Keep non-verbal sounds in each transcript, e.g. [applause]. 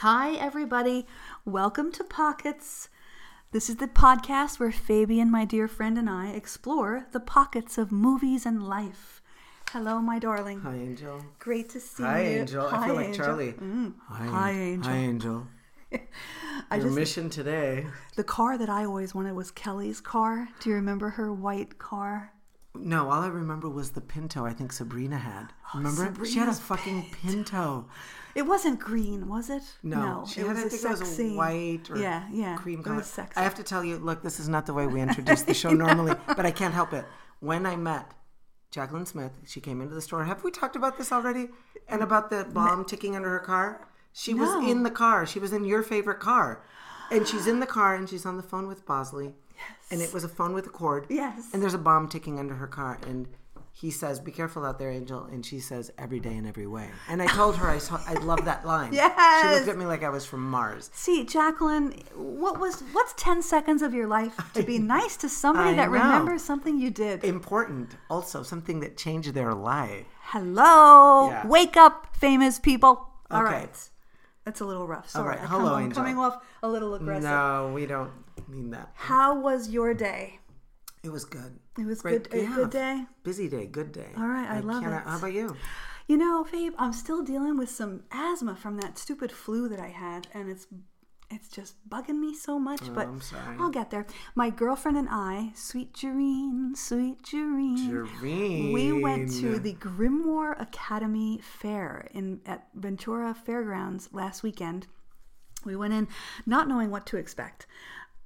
Hi, everybody. Welcome to Pockets. This is the podcast where Fabian, my dear friend, and I explore the pockets of movies and life. Hello, my darling. Hi, Angel. Great to see you. Hi, you. Angel. I Hi, feel like Angel. Charlie. Mm. Hi, Hi, Angel. Hi, Angel. [laughs] I Your just mission today. the car that I always wanted was Kelly's car. Do you remember her white car? No, all I remember was the Pinto. I think Sabrina had. Oh, remember? she had a Oh, fucking Pinto. It wasn't green, was it? No, she it had. was I think it was sexy. white or yeah, yeah, cream it color. was sexy. I have to tell you, look, this is not the way we introduce the [laughs] show normally, but I can't help it. When I met Jaclyn Smith, she came into the store. Have we talked about this already? And about the bomb ticking under her car? She No. was in the car. She was in your favorite car. And she's in the car and she's on the phone with Bosley. And it was a phone with a cord. Yes. And there's a bomb ticking under her car. And he says, Be careful out there, Angel. And she says, Every day in every way. And I told her I, saw, I love that line. yes, She looked at me like I was from Mars. See, Jacqueline, what was what's ten seconds of your life [laughs] to be nice to somebody I that know. remembers something you did? Important. Also, something that changed their life. Hello, Yeah. wake up, famous people. All Okay. right, that's a little rough. Sorry, right. I Hello, I'm Angel. coming off a little aggressive. No, we don't mean that. How was your day? It was good. It was Great- good. A good day. Busy day, good day. All right, I love cannot- it. How about you? You know, Fabe, I'm still dealing with some asthma from that stupid flu that I had, and it's it's just bugging me so much. Oh, but Oh, I'm sorry. I'll get there. My girlfriend and I, sweet Jareen, sweet Jareen, Jareen. we went to the Grimoire Academy Fair in at Ventura Fairgrounds last weekend. We went in not knowing what to expect.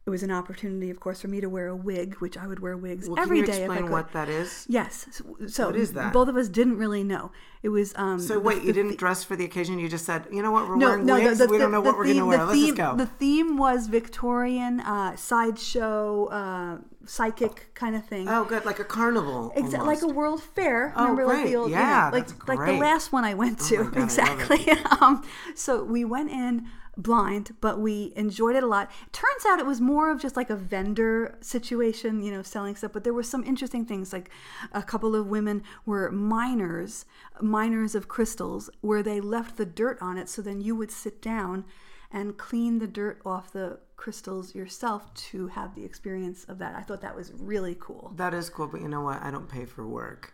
It was an opportunity, of course, for me to wear a wig, which I would wear wigs Well, every you I explain what that is? Yes. So, so What is that? both of us didn't really know. It was um So wait, the you didn't dress for the occasion. You just said, you know what, we're no, wearing no, wigs. the, we don't know what the we're theme, gonna wear. The Let's theme, just go. the theme was Victorian uh, sideshow, uh, psychic kind of thing. oh, good, like a carnival. exactly, like a world fair. Oh, Remember, like the great. old, you Yeah, know, like like the last one I went to. my God, exactly. [laughs] um, so we went in blind, but we enjoyed it a lot. Turns out it was more of just like a vendor situation, you know, selling stuff. But there were some interesting things. Like a couple of women were miners, miners of crystals, where they left the dirt on it. So then you would sit down and clean the dirt off the crystals yourself to have the experience of that. I thought that was really cool. That is cool, but you know what? I don't pay for work.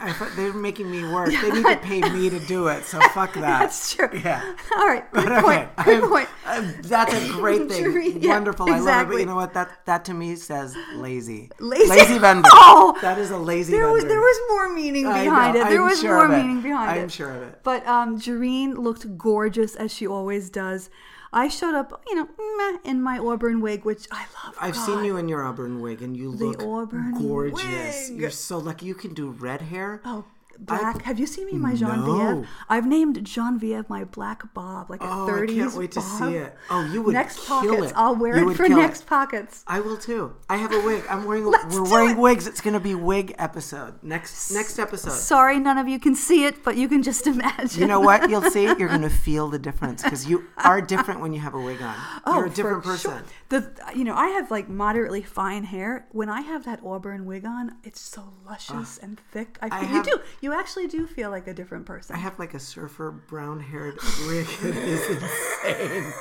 I thought they're making me work. They need to pay me to do it. So fuck [laughs] that. That's true. Yeah. [laughs] All right. Good Okay, point. Good I'm- point. uh, that's a great [laughs] thing. Yeah, Wonderful. I love it. But you know what? That that to me says lazy. Lazy? vendor. Oh! that is a lazy There was there was more meaning behind know, it. There I'm was sure more meaning behind it. I'm sure of it. But um, Jareen looked gorgeous as she always does. I showed up, you know, meh, in my auburn wig, which I love. I've God. seen you in your auburn wig, and you look auburn gorgeous. wig. You're so lucky. You can do red hair. Oh, black. Have you seen me in my Jean No. Vieve? I've named Jean Vieve my black bob, like a Oh, 30s I can't wait to bob. see it. Oh, you would next pockets. it. I'll wear You it for next it. pockets. I will too. I have a wig. I'm wearing. We're wearing it. wigs. It's gonna be wig episode next next episode. Sorry, none of you can see it, but you can just [laughs] imagine. You know what? You'll see. You're gonna feel the difference because you are different when you have a wig on. [laughs] Oh, You're a different Oh, for person. sure. The you know I have like moderately fine hair. When I have that auburn wig on, it's so luscious and thick. I, I have- you do. You actually do feel like a different person. I have like a surfer brown haired [laughs] wig. It is insane. [laughs]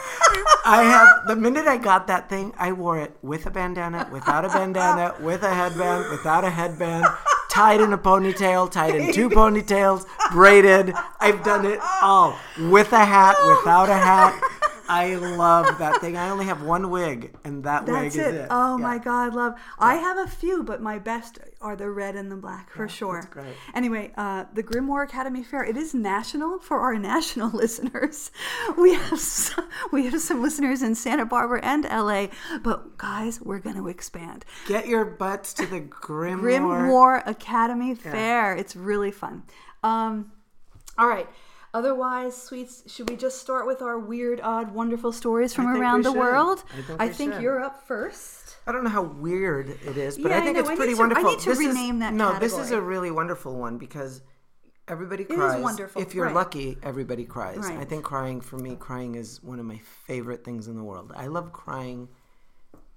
I have the minute I got that thing, I wore it with a bandana, without a bandana, [laughs] with a headband, without a headband, tied in a ponytail, tied in two ponytails, braided. I've done it all. With a hat, without a hat. I love that thing. I only have one wig, and that wig That's is it. it. Oh Yeah. my God, love. I have a few, but my best are the red and the black for sure. that's great. Anyway, uh, the Grimoire Academy Fair. It is national for our [laughs] national listeners. We have some, we have some listeners in Santa Barbara and LA, but guys, we're going to expand. Get your butts to the Grimoire. Grimoire Academy Fair. It's really fun. Um, all right. Otherwise, sweets, should we just start with our weird, odd, wonderful stories from around the should. world? I think we should. you're up first. I don't know how weird it is, but Yeah, I I think know. it's I pretty need to- I need to This is- rename that No, this is a really wonderful one because everybody is cries. wonderful, If you're right. lucky, everybody cries. Right. I think crying for me, crying is one of my favorite things in the world. I love crying.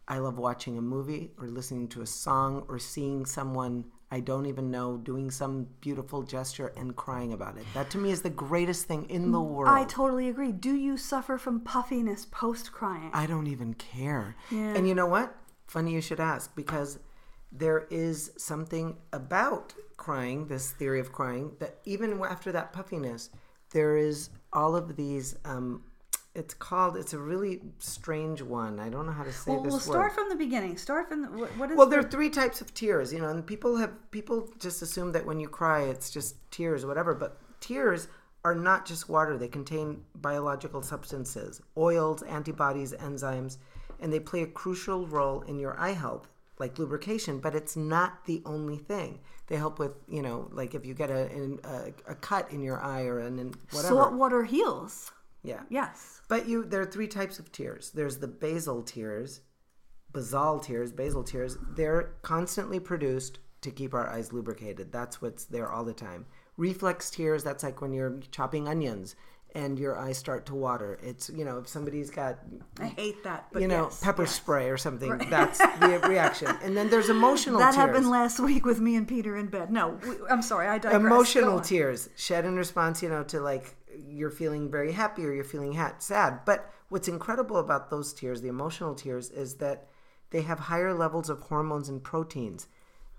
I love watching a movie or listening to a song or seeing someone I don't even know doing some beautiful gesture and crying about it. That to me is the greatest thing in the world. I totally agree. Do you suffer from puffiness post crying? I don't even care. Yeah. And you know what? Funny you should ask because there is something about crying, this theory of crying, that even after that puffiness, there is all of these. Um, it's called. It's a really strange one. I don't know how to say Well, this we'll word. start from the beginning. Start from the, what, is Well, the- there are three types of tears, you know, and people have people just assume that when you cry, it's just tears or whatever. But tears are not just water; they contain biological substances, oils, antibodies, enzymes, and they play a crucial role in your eye health, like lubrication. But it's not the only thing. They help with, you know, like if you get a a, a cut in your eye or an whatever. salt water heals. Yeah. Yes. But you, there are three types of tears. There's the basal tears, basal tears, basal tears. They're constantly produced to keep our eyes lubricated. That's what's there all the time. Reflex tears. That's like when you're chopping onions and your eyes start to water. It's you know if somebody's got I hate that. But you know yes, pepper yes. spray or something. That's the [laughs] reaction. And then there's emotional tears. That tears. happened last week with me and Peter in bed. No, we, I'm sorry. I digress. Emotional tears shed in response you know to like you're feeling very happy or you're feeling ha- sad but what's incredible about those tears the emotional tears is that they have higher levels of hormones and proteins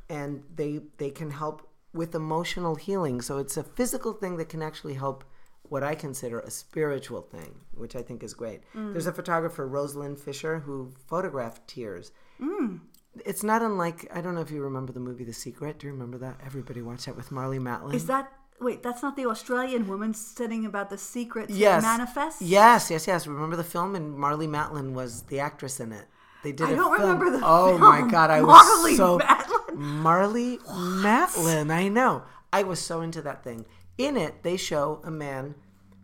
and they they can help with emotional healing so it's a physical thing that can actually help what I consider a spiritual thing, which I think is great. Mm. There's a photographer, Rose-Lynn Fisher, who photographed tears. Mm. It's not unlike I don't know if you remember the movie The Secret. Do you remember that? Everybody watched that with Marlee Matlin. Is that wait? That's not the Australian woman sitting about the secrets yes. manifest. Yes, yes, yes. Remember the film and Marlee Matlin was the actress in it. They did I a don't film. remember the Oh film. my god, I [laughs] Marley was so Matlin? Marlee Matlin. I know. I was so into that thing. In it, they show a man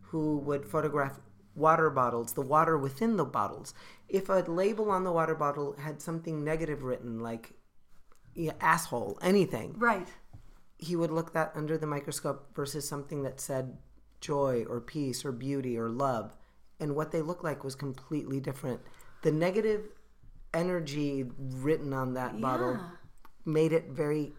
who would photograph water bottles, the water within the bottles. If a label on the water bottle had something negative written, like yeah, asshole, anything, Right. He would look that under the microscope versus something that said joy or peace or beauty or love. And what they looked like was completely different. The negative energy written on that bottle made it very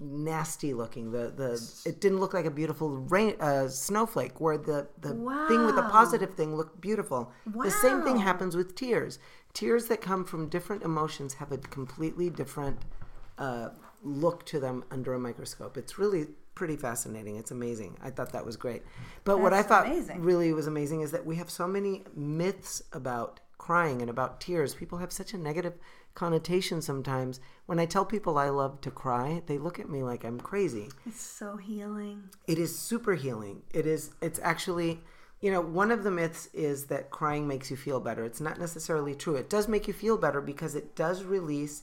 nasty looking. The the it didn't look like a beautiful rain uh, snowflake where the the thing with the positive thing looked beautiful. The same thing happens with tears. Tears that come from different emotions have a completely different uh, look to them under a microscope. It's really pretty fascinating. It's amazing. I thought that was great. But what I thought amazing. really was amazing is that we have so many myths about crying and about tears. People have such a negative connotation sometimes. When I tell people I love to cry, they look at me like I'm crazy It's so healing. it is super healing it is it's actually you know one of the myths is that crying makes you feel better it's not necessarily true it does make you feel better because it does release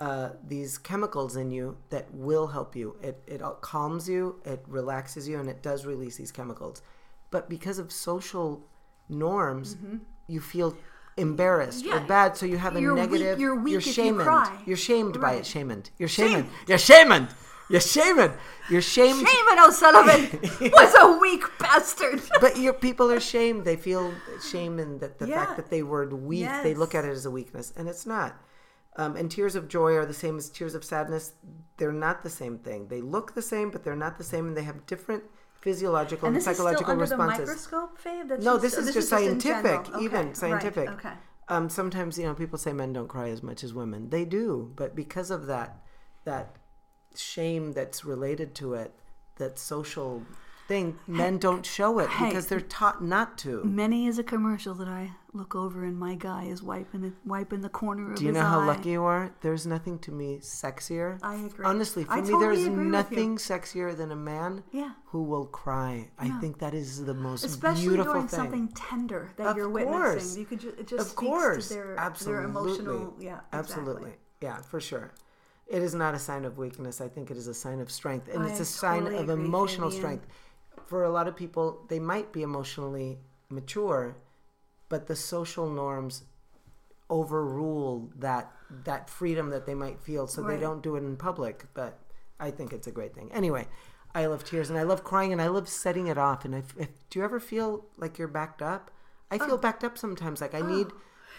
uh, these chemicals in you that will help you it, it calms you it relaxes you and it does release these chemicals but because of social norms you feel embarrassed or Mm-hmm. Bad so you have a You're weak- negative you're weak if you shamed cry. you're shamed by it shamed you're shamed you're shamed you're shamed you're shamed Shaman O'Sullivan [laughs] was a weak bastard. but your people are shamed. They feel shame in that the Yeah. fact that they were weak. They look at it as a weakness, and it's not. Um, and tears of joy are the same as tears of sadness. They're not the same thing. They look the same, but they're not the same, and they have different physiological And and this is still psychological responses. microscope, Faye? That's No, just- this oh, is just in scientific, general. even Okay, scientific. Right. Okay. Um, sometimes you know people say men don't cry as much as women. They do, but because of that that shame that's related to it, that social thing, men don't show it hey. because they're taught not to. Many is a commercial that I look over and my guy is wiping it, wiping the corner of Do you know how eye. lucky you are? There's nothing to me sexier. I agree. Honestly, for I me, totally there is agree with you. nothing sexier than a man Yeah. who will cry. I think that is the most Especially beautiful during thing. something tender that Of you're course. witnessing. You could ju- it just of speaks course, to their, absolutely, their emotional. Yeah, absolutely, exactly. yeah, for sure. It is not a sign of weakness. I think it is a sign of strength, and I it's a sign of emotional strength. For a lot of people, they might be emotionally mature, but the social norms overrule that that freedom that they might feel, so Right. they don't do it in public. But I think it's a great thing. Anyway, I love tears and I love crying and I love setting it off. And if, if do you ever feel like you're backed up? I feel Oh. backed up sometimes. Like I oh. need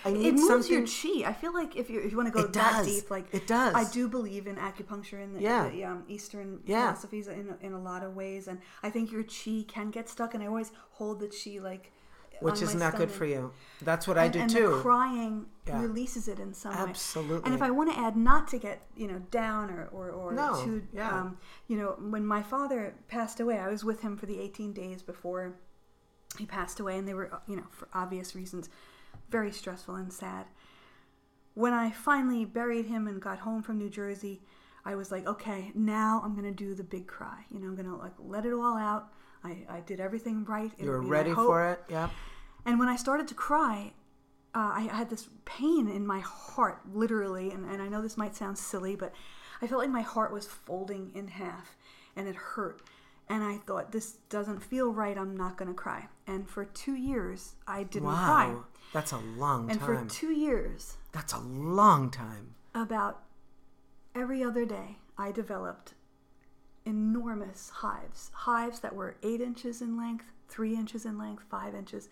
I it moves something. your chi. I feel like if you if you want to go It that does. deep, like It does. I do believe in acupuncture and the, Yeah. the um, Eastern Yeah. philosophies in in a lot of ways, and I think your chi can get stuck. And I always hold the chi like, which is not good for you. That's what I do and too. crying Yeah. releases it in some way. Absolutely. And if I want to add, not to get you know down or or, or No, too, yeah. um, you know, when my father passed away, I was with him for the 18 days before he passed away, and they were you know for obvious reasons very stressful and sad. When I finally buried him and got home from New Jersey, I was like, okay, now I'm gonna do the big cry. You know, I'm gonna like let it all out. I, I did everything right. you were ready for it. Yeah. and when I started to cry, uh, I had this pain in my heart, literally. And, and I know this might sound silly, but I felt like my heart was folding in half and it hurt. And I thought, this doesn't feel right. I'm not going to cry. And for two years, I didn't cry. That's a long And time. for two years, That's a long time. about every other day, I developed enormous hives. Hives that were eight inches in length, three inches in length, five inches.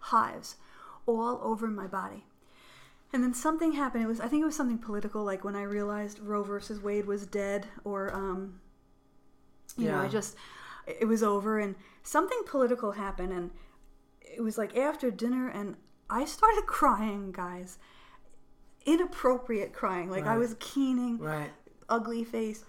Hives all over my body. And then something happened. It was I think it was something political, like when I realized Roe versus Wade was dead, or um, you know, I just it was over, and something political happened, and it was like after dinner, and I started [laughs] crying, guys, inappropriate crying, like I was keening, Right. ugly face.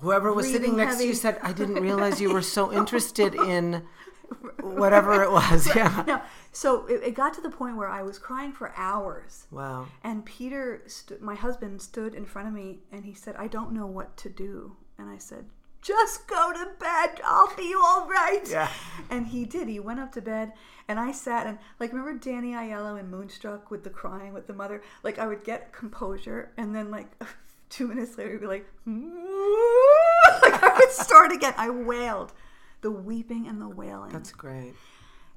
Whoever was sitting next to you said, "I didn't realize you were so [laughs] interested in [laughs] whatever it was." Yeah. No, so it, it got to the point where I was crying for hours. Wow. And Peter, st- my husband, stood in front of me and he said, I don't know what to do. And I said, Just go to bed. I'll be all right. Yeah. And he did. He went up to bed and I sat and, like, remember Danny Aiello in Moonstruck with the crying with the mother? Like, I would get composure and then, like, [laughs] two minutes later, he'd be like, [laughs] like, I would start again. I wailed. The weeping and the wailing. That's great.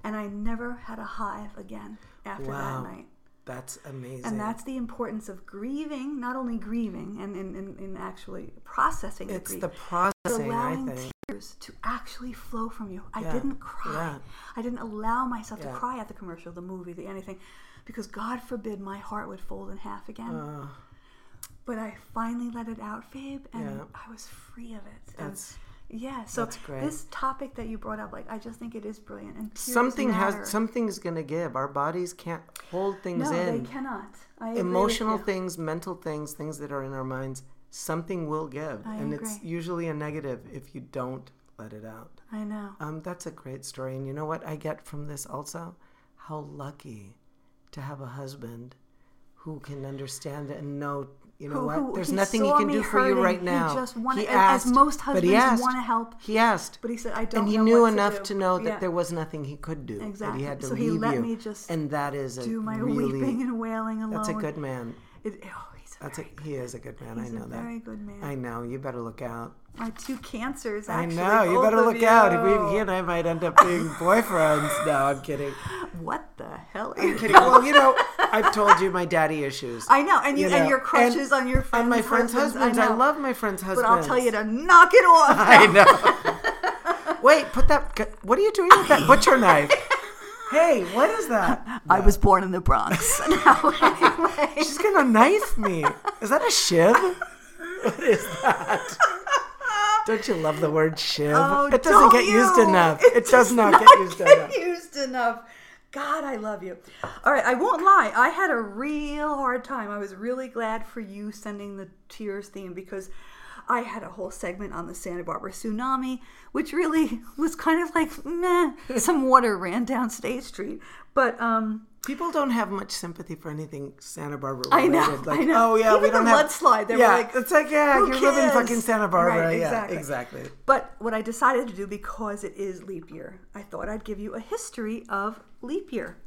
and I never had a hive again after Wow. that night. That's amazing. And that's the importance of grieving, not only grieving and in, actually processing the it's the but processing, I allowing think. tears to actually flow from you. I Yeah. didn't cry. Yeah. I didn't allow myself Yeah. to cry at the commercial, the movie, the anything, because God forbid my heart would fold in half again. Uh, but I finally let it out, Fabe, and. I was free of it. That's- yeah. So this topic that you brought up, like, I just think it is brilliant. And something has something's gonna give. Our bodies can't hold things No, in. they cannot. I Emotional things, mental things, things that are in our minds. Something will give, I and it's usually a negative if you don't let it out. I know. Um, that's a great story. And you know what I get from this also? How lucky to have a husband who can understand and know, you know Who- what? who- There's he nothing he can do for you right He just wanted- He as- as most he husbands asked. wanna help. He asked. But he said, I don't and he know knew enough to, to, know that Yeah. there was nothing he could do. That Exactly. he had to So he let you. me just and that is a do my really, weeping and wailing alone. That's a good man. It, oh, he's a That's a, he is a good man. he's I know a that. very good man. I know. You better look out. My two cancers, I know. You better look out. We, he and I might end up being [laughs] boyfriends. No, I'm kidding. What the hell are you kidding. Well, you know, I've told you my daddy issues. I know, and you, You and your crushes and on your friends. on my friends' husbands. I, know. love my friends' husbands. But. I'll tell you to knock it off. [laughs] I know. Wait, put that. What are you doing with that butcher knife? [laughs] Hey, what is that? [laughs] I was born in the Bronx. [laughs] now, anyway. She's gonna knife me. Is that a shiv? What is that? Don't you love the word shiv? Oh, it doesn't don't get used you? enough. It, does not, not get used enough. used enough. God, I love you. All right, I won't lie. I had a real hard time. I was really glad for you sending the tears theme because I had a whole segment on the Santa Barbara tsunami, which really [laughs] was kind of like meh. [laughs] Some water ran down State Street, but um, People don't have much sympathy for anything Santa Barbara I related. know, Like, I know. oh yeah, Even we don't the have mudslide, they were yeah, like, it's like yeah, you live in fucking Santa Barbara. Right, yeah, exactly. exactly. But what I decided to do because it is leap year, I thought I'd give you a history of leap year.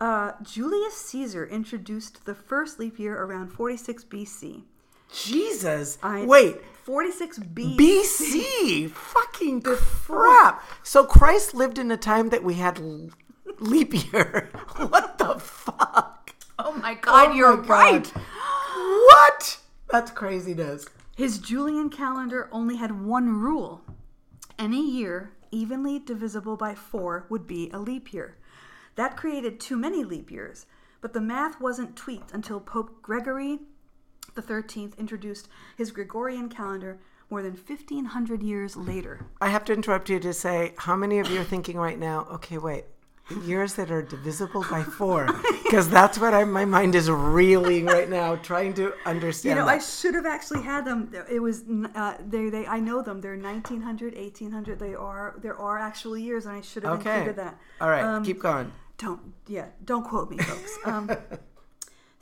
Uh, Julius Caesar introduced the first leap year around 46 BC. Jesus. I- Wait. 46 BC. BC. Fucking crap. So Christ lived in a time that we had l- leap year. [laughs] what the fuck? Oh my oh God, Oh you're my God. right. What? That's craziness. His Julian calendar only had one rule any year evenly divisible by four would be a leap year. That created too many leap years. But the math wasn't tweaked until Pope Gregory the 13th introduced his Gregorian calendar more than 1500 years later. I have to interrupt you to say how many of you are thinking right now, okay, wait, years that are divisible by four? [laughs] Because that's what I, my mind is reeling right now, trying to understand You know, that. I should have actually had them. It was uh, they, they. I know them. They're 1900, 1800. They are there are actual years, and I should have okay. included that. All right, Um, keep going. Don't yeah. Don't quote me, folks. Um, [laughs]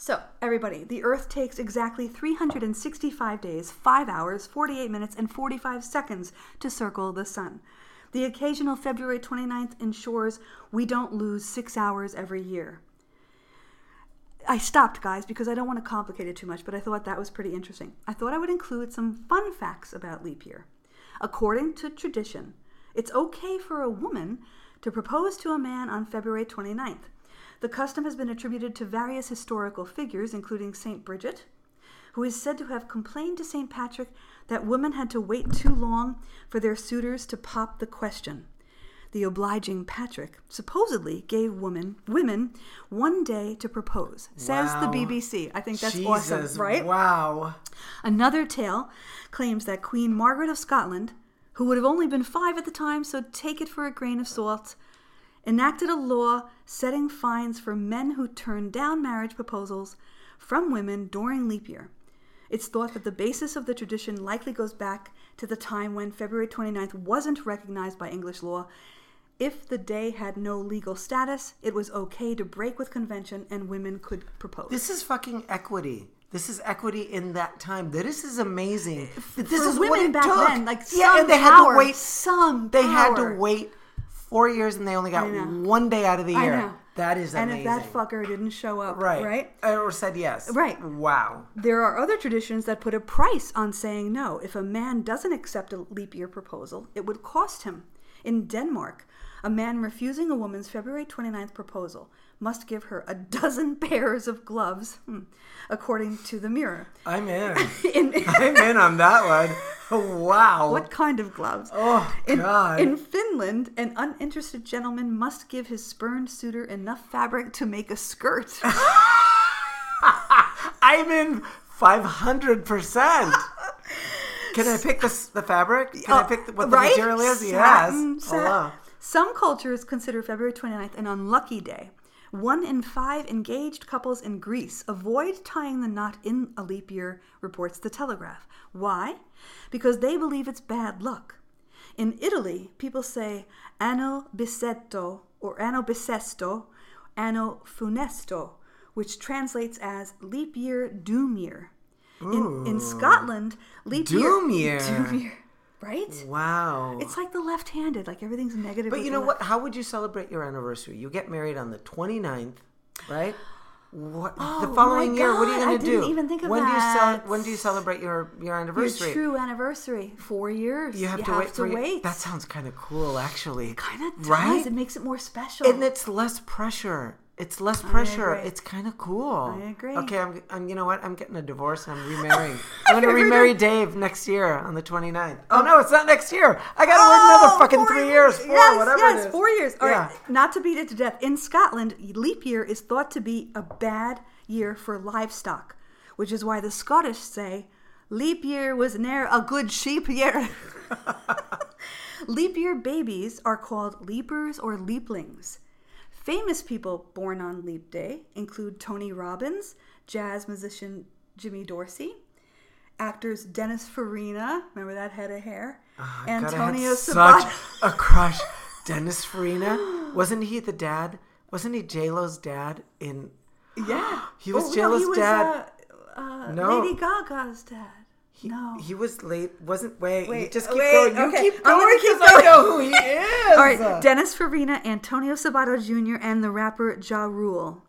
so everybody, the Earth takes exactly 365 days, 5 hours, 48 minutes, and 45 seconds to circle the sun. The occasional February 29th ensures we don't lose six hours every year. I stopped, guys, because I don't want to complicate it too much, but I thought that was pretty interesting. I thought I would include some fun facts about leap year. According to tradition, it's okay for a woman to propose to a man on February 29th. The custom has been attributed to various historical figures, including St. Bridget, who is said to have complained to St. Patrick that women had to wait too long for their suitors to pop the question. The obliging Patrick supposedly gave women women one day to propose, says the BBC. I think that's Jesus, awesome, right? Wow. Another tale claims that Queen Margaret of Scotland, who would have only been five at the time, so take it for a grain of salt, enacted a law setting fines for men who turned down marriage proposals from women during leap year. It's thought that the basis of the tradition likely goes back to the time when February 29th wasn't recognized by English law. If the day had no legal status, it was okay to break with convention and women could propose. This is fucking equity. This is equity in that time. This is amazing. This For is women what it back took. then, like yeah, some and they had to wait. some They had to wait four years, and they only got one day out of the I year. know. That is and if that fucker didn't show up, right, right? or said yes, Right. Wow. There are other traditions that put a price on saying no. If a man doesn't accept a leap year proposal, it would cost him. In Denmark, a man refusing a woman's February 29th proposal must give her a dozen [laughs] pairs of gloves, hmm, according to the Mirror. I'm in. [laughs] In, I'm in on that one. [laughs] [laughs] Wow. what kind of gloves? Oh In, God. in Finland, an uninterested gentleman must give his spurned suitor enough fabric to make a skirt. [laughs] I'm in five hundred percent. Can I pick this the fabric? Can I pick the, what the Uh, right? material is? Satin, yes. sat- Hello. Some cultures consider February 29th an unlucky day. One in five engaged couples in Greece avoid tying the knot in a leap year, reports the Telegraph. Why? Because they believe it's bad luck. In Italy, people say anno bisetto or anno bisesto, anno funesto, which translates as leap year, doom year. In, in Scotland, leap Doom year, year. doom year, right? Wow. It's like the left-handed, like everything's negative. But you know left. what? How would you celebrate your anniversary? You get married on the 29th, right? What Oh, the following year? What are you going I to didn't do? even think of when do you that. cel- When do you celebrate your your Your anniversary? true anniversary, four years. You have to wait for your- That sounds kind of cool, actually. kind of does. right? It makes it more special. and it's less pressure. It's less pressure. It's kind of cool. I agree. Okay, I'm, I'm. You know what? I'm getting a divorce and I'm [laughs] remarrying. [laughs] I'm going to remarry Dave next year on the 29th. Oh no, it's not next year. I got to wait another oh, fucking four three years, four, yes, whatever yes, it is. four years. All right, Yeah. not to beat it to death. In Scotland, leap year is thought to be a bad year for livestock, which is why the Scottish say, "Leap year was ne'er a good sheep year." [laughs] leap year babies are called leapers or leaplings. Famous people born on Leap Day include Tony Robbins, jazz musician Jimmy Dorsey, actors Dennis Farina, remember that head of hair, God, had Antonio such a crush. [laughs] Dennis Farina, wasn't he the dad? Wasn't he J Lo's dad in? Yeah, [gasps] He was Oh, J-Lo's he was, dad. Uh, uh, No. Lady Gaga's dad. No. He was late. Wasn't wait. you Wait, just keep wait, going. You okay, keep keep because I going. know who he [laughs] is. All right, Dennis Farina, Antonio Sabato Jr., and the rapper Ja Rule.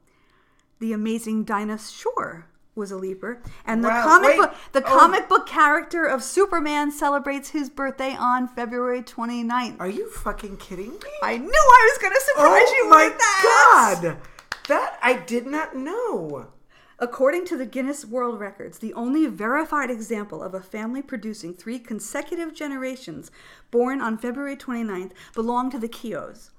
The amazing Dinah Shore was a leaper, and the Wow, comic wait. book the Oh. comic book character of Superman celebrates his birthday on February 29th. Are you fucking kidding me? I knew I was going to surprise Oh you my with that. god! That I did not know. According to the Guinness World Records, the only verified example of a family producing three consecutive generations born on February 29th belonged to the Keoghs.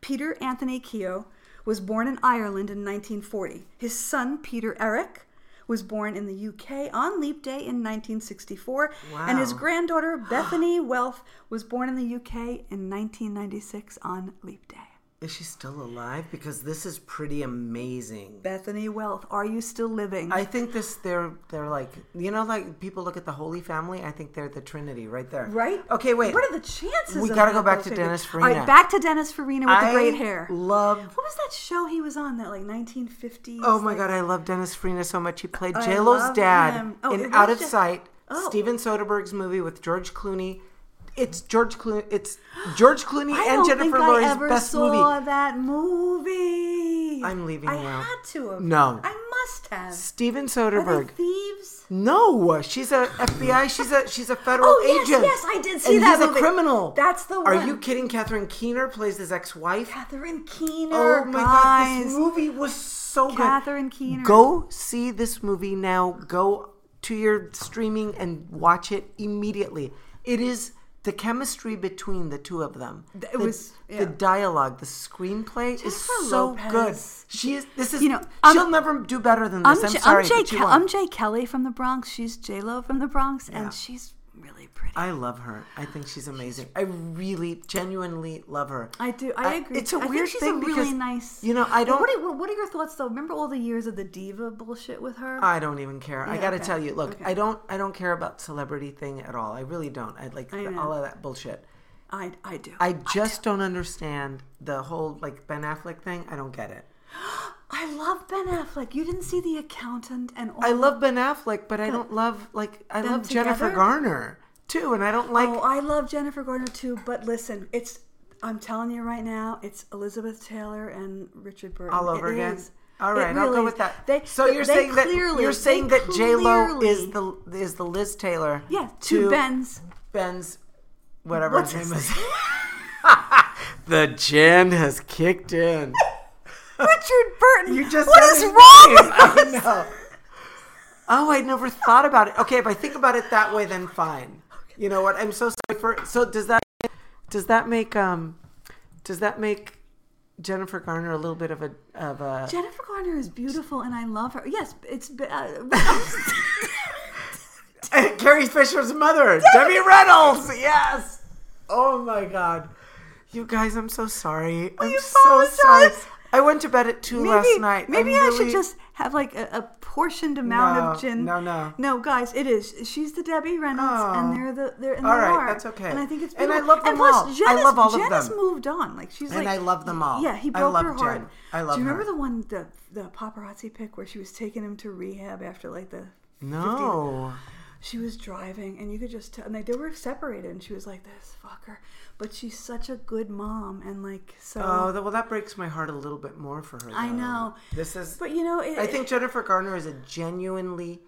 Peter Anthony Keogh was born in Ireland in 1940. His son, Peter Eric, was born in the UK on Leap Day in 1964. And his granddaughter, [sighs] Bethany Wealth, was born in the UK in 1996 on Leap Day. Is she still alive? Because this is pretty amazing. Bethany Wealth, are you still living? I think this they're they're like you know like people look at the Holy Family. I think they're the Trinity right there. right? Okay, wait. What are the chances? We of gotta go back to Phoebe? Dennis All right, Farina. back to Dennis Farina with the great hair. love. What was that show he was on? That like 1950s. Oh my like- god, I love Dennis Farina so much. He played J Lo's dad. Oh, in Out of Sight, Oh. Steven Soderbergh's movie with George Clooney. It's George Clooney. It's George Clooney I and Jennifer Lawrence I ever best saw movie. that movie. I'm leaving I now. had to have. No. I must have. Steven Are Soderbergh. thieves? No, she's a FBI. She's a she's a federal Oh, yes, agent. yes, I did see and that He's movie. a criminal. That's the One. Are you kidding? Catherine Keener plays his ex-wife. Catherine Keener. Oh my god, this movie was so good. Catherine Keener. Go see this movie now. Go to your streaming and watch it immediately. It is the chemistry between the two of them. It The- was- yeah. the dialogue, the screenplay is so Lopez. good. She is. This is. You know, I'm- she'll never do better than I'm, this. I'm, J- sorry, I'm, Jay Ke- I'm Jay Kelly from the Bronx. She's J Lo from the Bronx, Yeah. and she's. I love her. I think she's amazing. I really, genuinely love her. I do. I, agree. It's a I weird she's thing a really because nice. you know I don't. What are, what are your thoughts though? Remember all the years of the diva bullshit with her? I don't even care. I gotta okay. tell you, look, Okay. I don't, I don't care about celebrity thing at all. I really don't. I like I the- all of that bullshit. I I do. I just don't understand the whole like Ben Affleck thing. I don't get it. [gasps] I love Ben Affleck. You didn't see the accountant and all. I love Ben Affleck, but I don't love like I love Jennifer? Garner too, and I don't like. oh, I love Jennifer Garner too. But listen, it's. I'm telling you right now, it's Elizabeth Taylor and Richard Burton. all over It again. is. All right, I'll go with that. They, so you're saying that clearly, you're saying that J Lo is the is the Liz Taylor. yeah to, Ben's. Ben's whatever What's his name is. [laughs] the gin has kicked in. [laughs] Richard Burton. You just what said wrong I know. Oh, I never thought about it. Okay, if I think about it that way, then fine. You know what? I'm so sorry for. So does that does that make um does that make Jennifer Garner a little bit of a of a Jennifer Garner is beautiful, and I love her. Yes, it's. Uh, [laughs] Carrie Fisher's mother, Debbie Reynolds? Yes. Oh my God, you guys, I'm so sorry. I'm you so sorry. I went to bed at two maybe last night. maybe I'm I really- should just have like a, a portioned amount No, of gin. no, no. no, guys, it is. She's the Debbie Reynolds, Oh. and they're the they're and All they right, are. that's okay. And I think it's And I love them and plus, all. Jen I love all of Jen has them. moved on. Like she's And like I love them all. Yeah, he I broke love her heart. Jen. I love Do you her. remember the one the the paparazzi pic where she was taking him to rehab after like the 50 No. She was driving and you could just tell and like they were separated and she was like this fucker but she's such a good mom and like so Oh, well, that breaks my heart a little bit more for her. I know. This is. but you know it, I think Jennifer Garner is a genuinely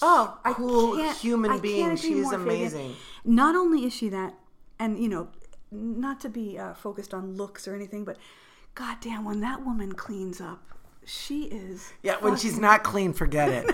oh I cool human I can't being. She's amazing. not only is she that and you know not to be uh, focused on looks or anything but goddamn when that woman cleans up she is Yeah, when she's not clean, forget [laughs] it.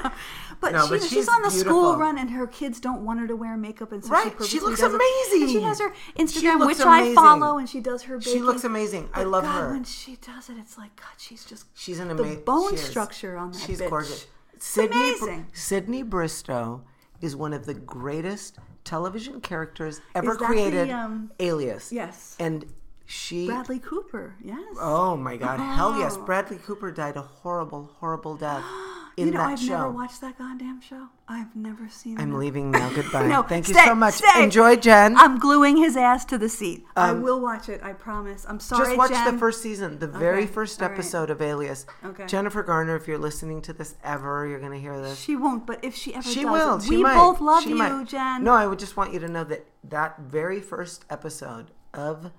But, No, she, but she's, she's on the school run, and her kids don't want her to wear makeup, and so Right, she she looks amazing. And she has her Instagram, which I follow, and she does her. Baking. She looks amazing. I But love God, her. When she does it, it's like God. She's just She's an amazing bone structure on that. She's bitch. gorgeous. Sydney, Br- amazing. Sydney Bristow is one of the greatest television characters ever that the, created. um, Alias. Yes. And she. Bradley Cooper. Yes. Oh my God! Hell yes! Oh. Bradley Cooper died a horrible, horrible death [gasps] in you know, that I've show. never watched that goddamn show. I've never seen it. I'm leaving now. [laughs] Goodbye. No, Thank you so much. stay. Enjoy, Jen. I'm gluing his ass to the seat. I Um, will watch it. I promise. I'm sorry, Just watch Jen. the first season, the very first all right. episode of Alias. Okay. Jennifer Garner, if you're listening to this ever, you're going to hear this. She won't, but if she ever She does, will. She we might. both love She you, might. Jen. No, I would just want you to know that that very first episode of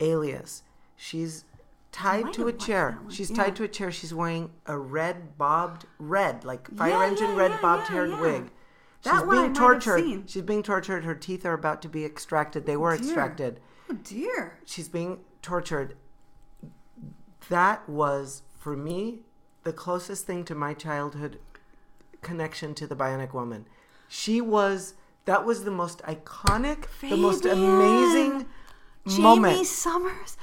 Alias, she's tied to a chair. She's tied to a chair. She's wearing a red bobbed, red like fire Yeah, engine yeah, red yeah, bobbed yeah, haired yeah. wig. That She's one I being might have tortured. seen. She's being tortured. Her teeth are about to be extracted. They oh, were Dear. extracted. Oh dear. She's being tortured. That was for me the closest thing to my childhood connection to the Bionic Woman. She was that was the most iconic, the most Fabian. amazing Jamie moment. Summers.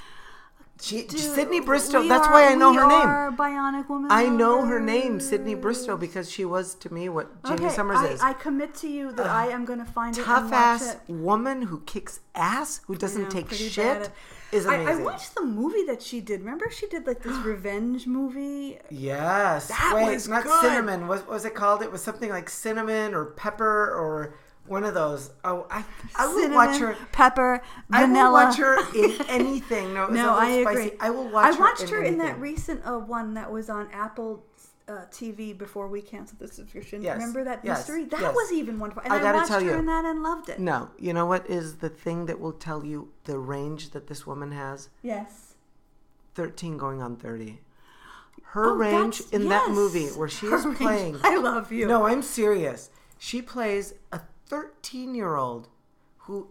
She Dude, Sydney Bristow. That's are- why I know her name. Bionic Woman. I know her name. Sydney Bristow, because she was to me what Jamie Okay, Summers I, is. I commit to you that I am going to find it and Tough ass it. woman who kicks ass, who doesn't Yeah, take shit, is I, amazing. I watched the movie that she did. Remember, she did like this [gasps] revenge movie. Yes. That Wait, was not good. cinnamon. What was it called? It was something like cinnamon or pepper or one of those. Oh, I, I will Cinnamon, watch her. pepper, I vanilla. will watch her in [laughs] anything. No, no, I agree. spicy. I will watch I her watched in her in that recent uh, one that was on Apple uh, TV before we canceled the subscription. Yes, Remember that yes, mystery? That yes. was even wonderful. And I I, watched tell her in that and loved it. No, you know what is the thing that will tell you the range that this woman has? Yes. 13 going on 30. Her Oh, range in that movie where she Her is range. playing. [laughs] I love you. No, I'm serious. She plays a 13 year old who,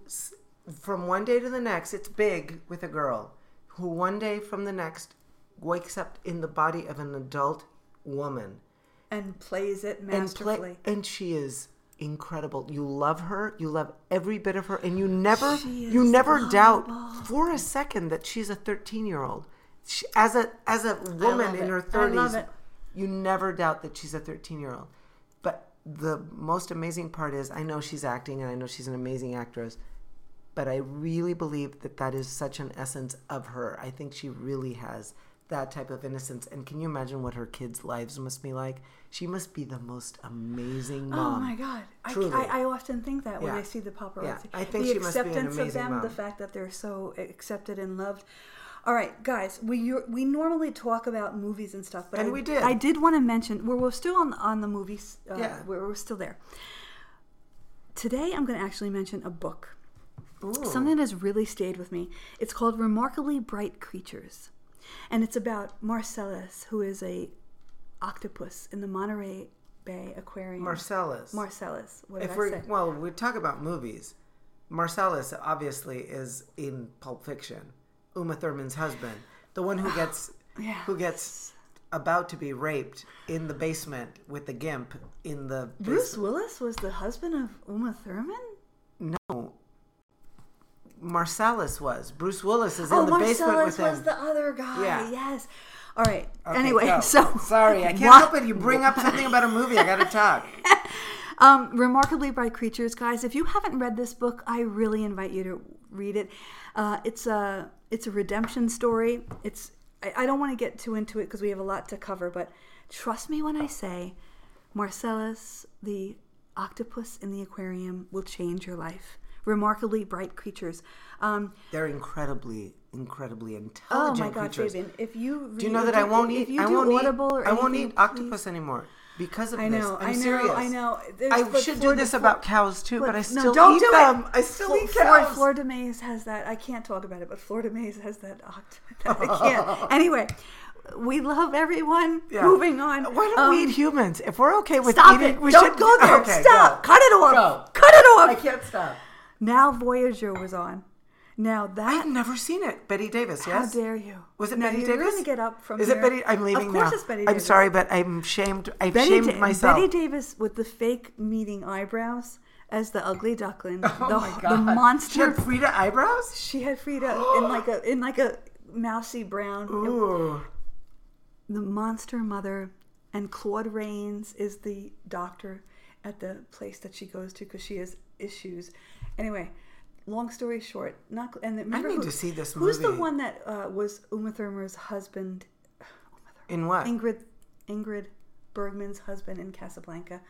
from one day to the next, it's big with a girl, who one day from the next wakes up in the body of an adult woman. And plays it And, masterfully. play, and she is incredible. You love her. You love every bit of her, and you never, you never doubt for a second that she's a 13 year old. She, as a as a woman in her 30s, you never doubt that she's a 13 year old. But the most amazing part is, I know she's acting, and I know she's an amazing actress. But I really believe that that is such an essence of her. I think she really has that type of innocence. And can you imagine what her kids' lives must be like? She must be the most amazing oh mom. Oh my god! I, Truly. I, I often think that when Yeah. I see the paparazzi. Yeah, I think the she must be an acceptance of amazing them, the fact that they're so accepted and loved. All right, guys, we we normally talk about movies and stuff, but And I, we did. I did want to mention we're, we're still on on the movies. Uh, Yeah. we're, we're still there. Today, I'm going to actually mention a book. Ooh. Something that has really stayed with me. It's called Remarkably Bright Creatures. And it's about Marcellus, who is a octopus in the Monterey Bay Aquarium. Marcellus. Marcellus. What did if I we're say? well, we talk about movies. Marcellus obviously is in Pulp Fiction. Uma Thurman's husband, the one who gets [sighs] who gets about to be raped in the basement with the gimp in the Bruce basement. Willis was the husband of Uma Thurman? No. Marcellus was. Bruce Willis is in oh, the basement with him. was the other guy. Yeah. Yes. All right. Okay, anyway, go. [laughs] so sorry, I can't help it. You bring up something about a movie, I gotta talk. [laughs] Um, Remarkably Bright Creatures, guys. If you haven't read this book, I really invite you to read it. Uh, it's a it's a redemption story. It's I, I don't want to get too into it because we have a lot to cover, but trust me when I say, Marcellus, the octopus in the aquarium, will change your life. Remarkably Bright Creatures. Um, They're incredibly, incredibly intelligent oh my God, creatures. Fabian! If you read, Do you know if that I won't if eat? you I won't eat. or I won't anything, eat octopus anymore because of I this. I'm I know, serious. I know. There's- I but should do this about cows too, but, I no, still don't eat do them. It. I still Flo- eat Flor- cows. Florida Maze has that. I can't talk about it, but Florida Maze has that [laughs] octopus. [laughs] I can't. anyway, we love everyone. Yeah. Moving on. Why don't Um, we eat humans? If we're okay with Stop eating, it! we Don't should go there. Okay, Stop. go. Cut it off. Go. Cut it off. I can't stop. Now Voyager was on. Now that I've never seen it. Bette Davis, Yes. how dare you? Was it now Betty you're Davis? going to get up from Is here. it Betty? I'm leaving now. Of course, now. it's Betty. Davis. I'm sorry, but I'm shamed. I've Betty, shamed Da- myself. Bette Davis with the fake meeting eyebrows as the ugly duckling. [laughs] oh the, my the god! She monster had Frida eyebrows. She had Frida in like a in like a mousy brown. Ooh. The monster mother and Claude Rains is the doctor at the place that she goes to because she has issues. Anyway, long story short, not and remember need who- to see this movie. Who's the one that uh, was Uma Thurman's husband? In what? Ingrid Ingrid Bergman's husband in Casablanca,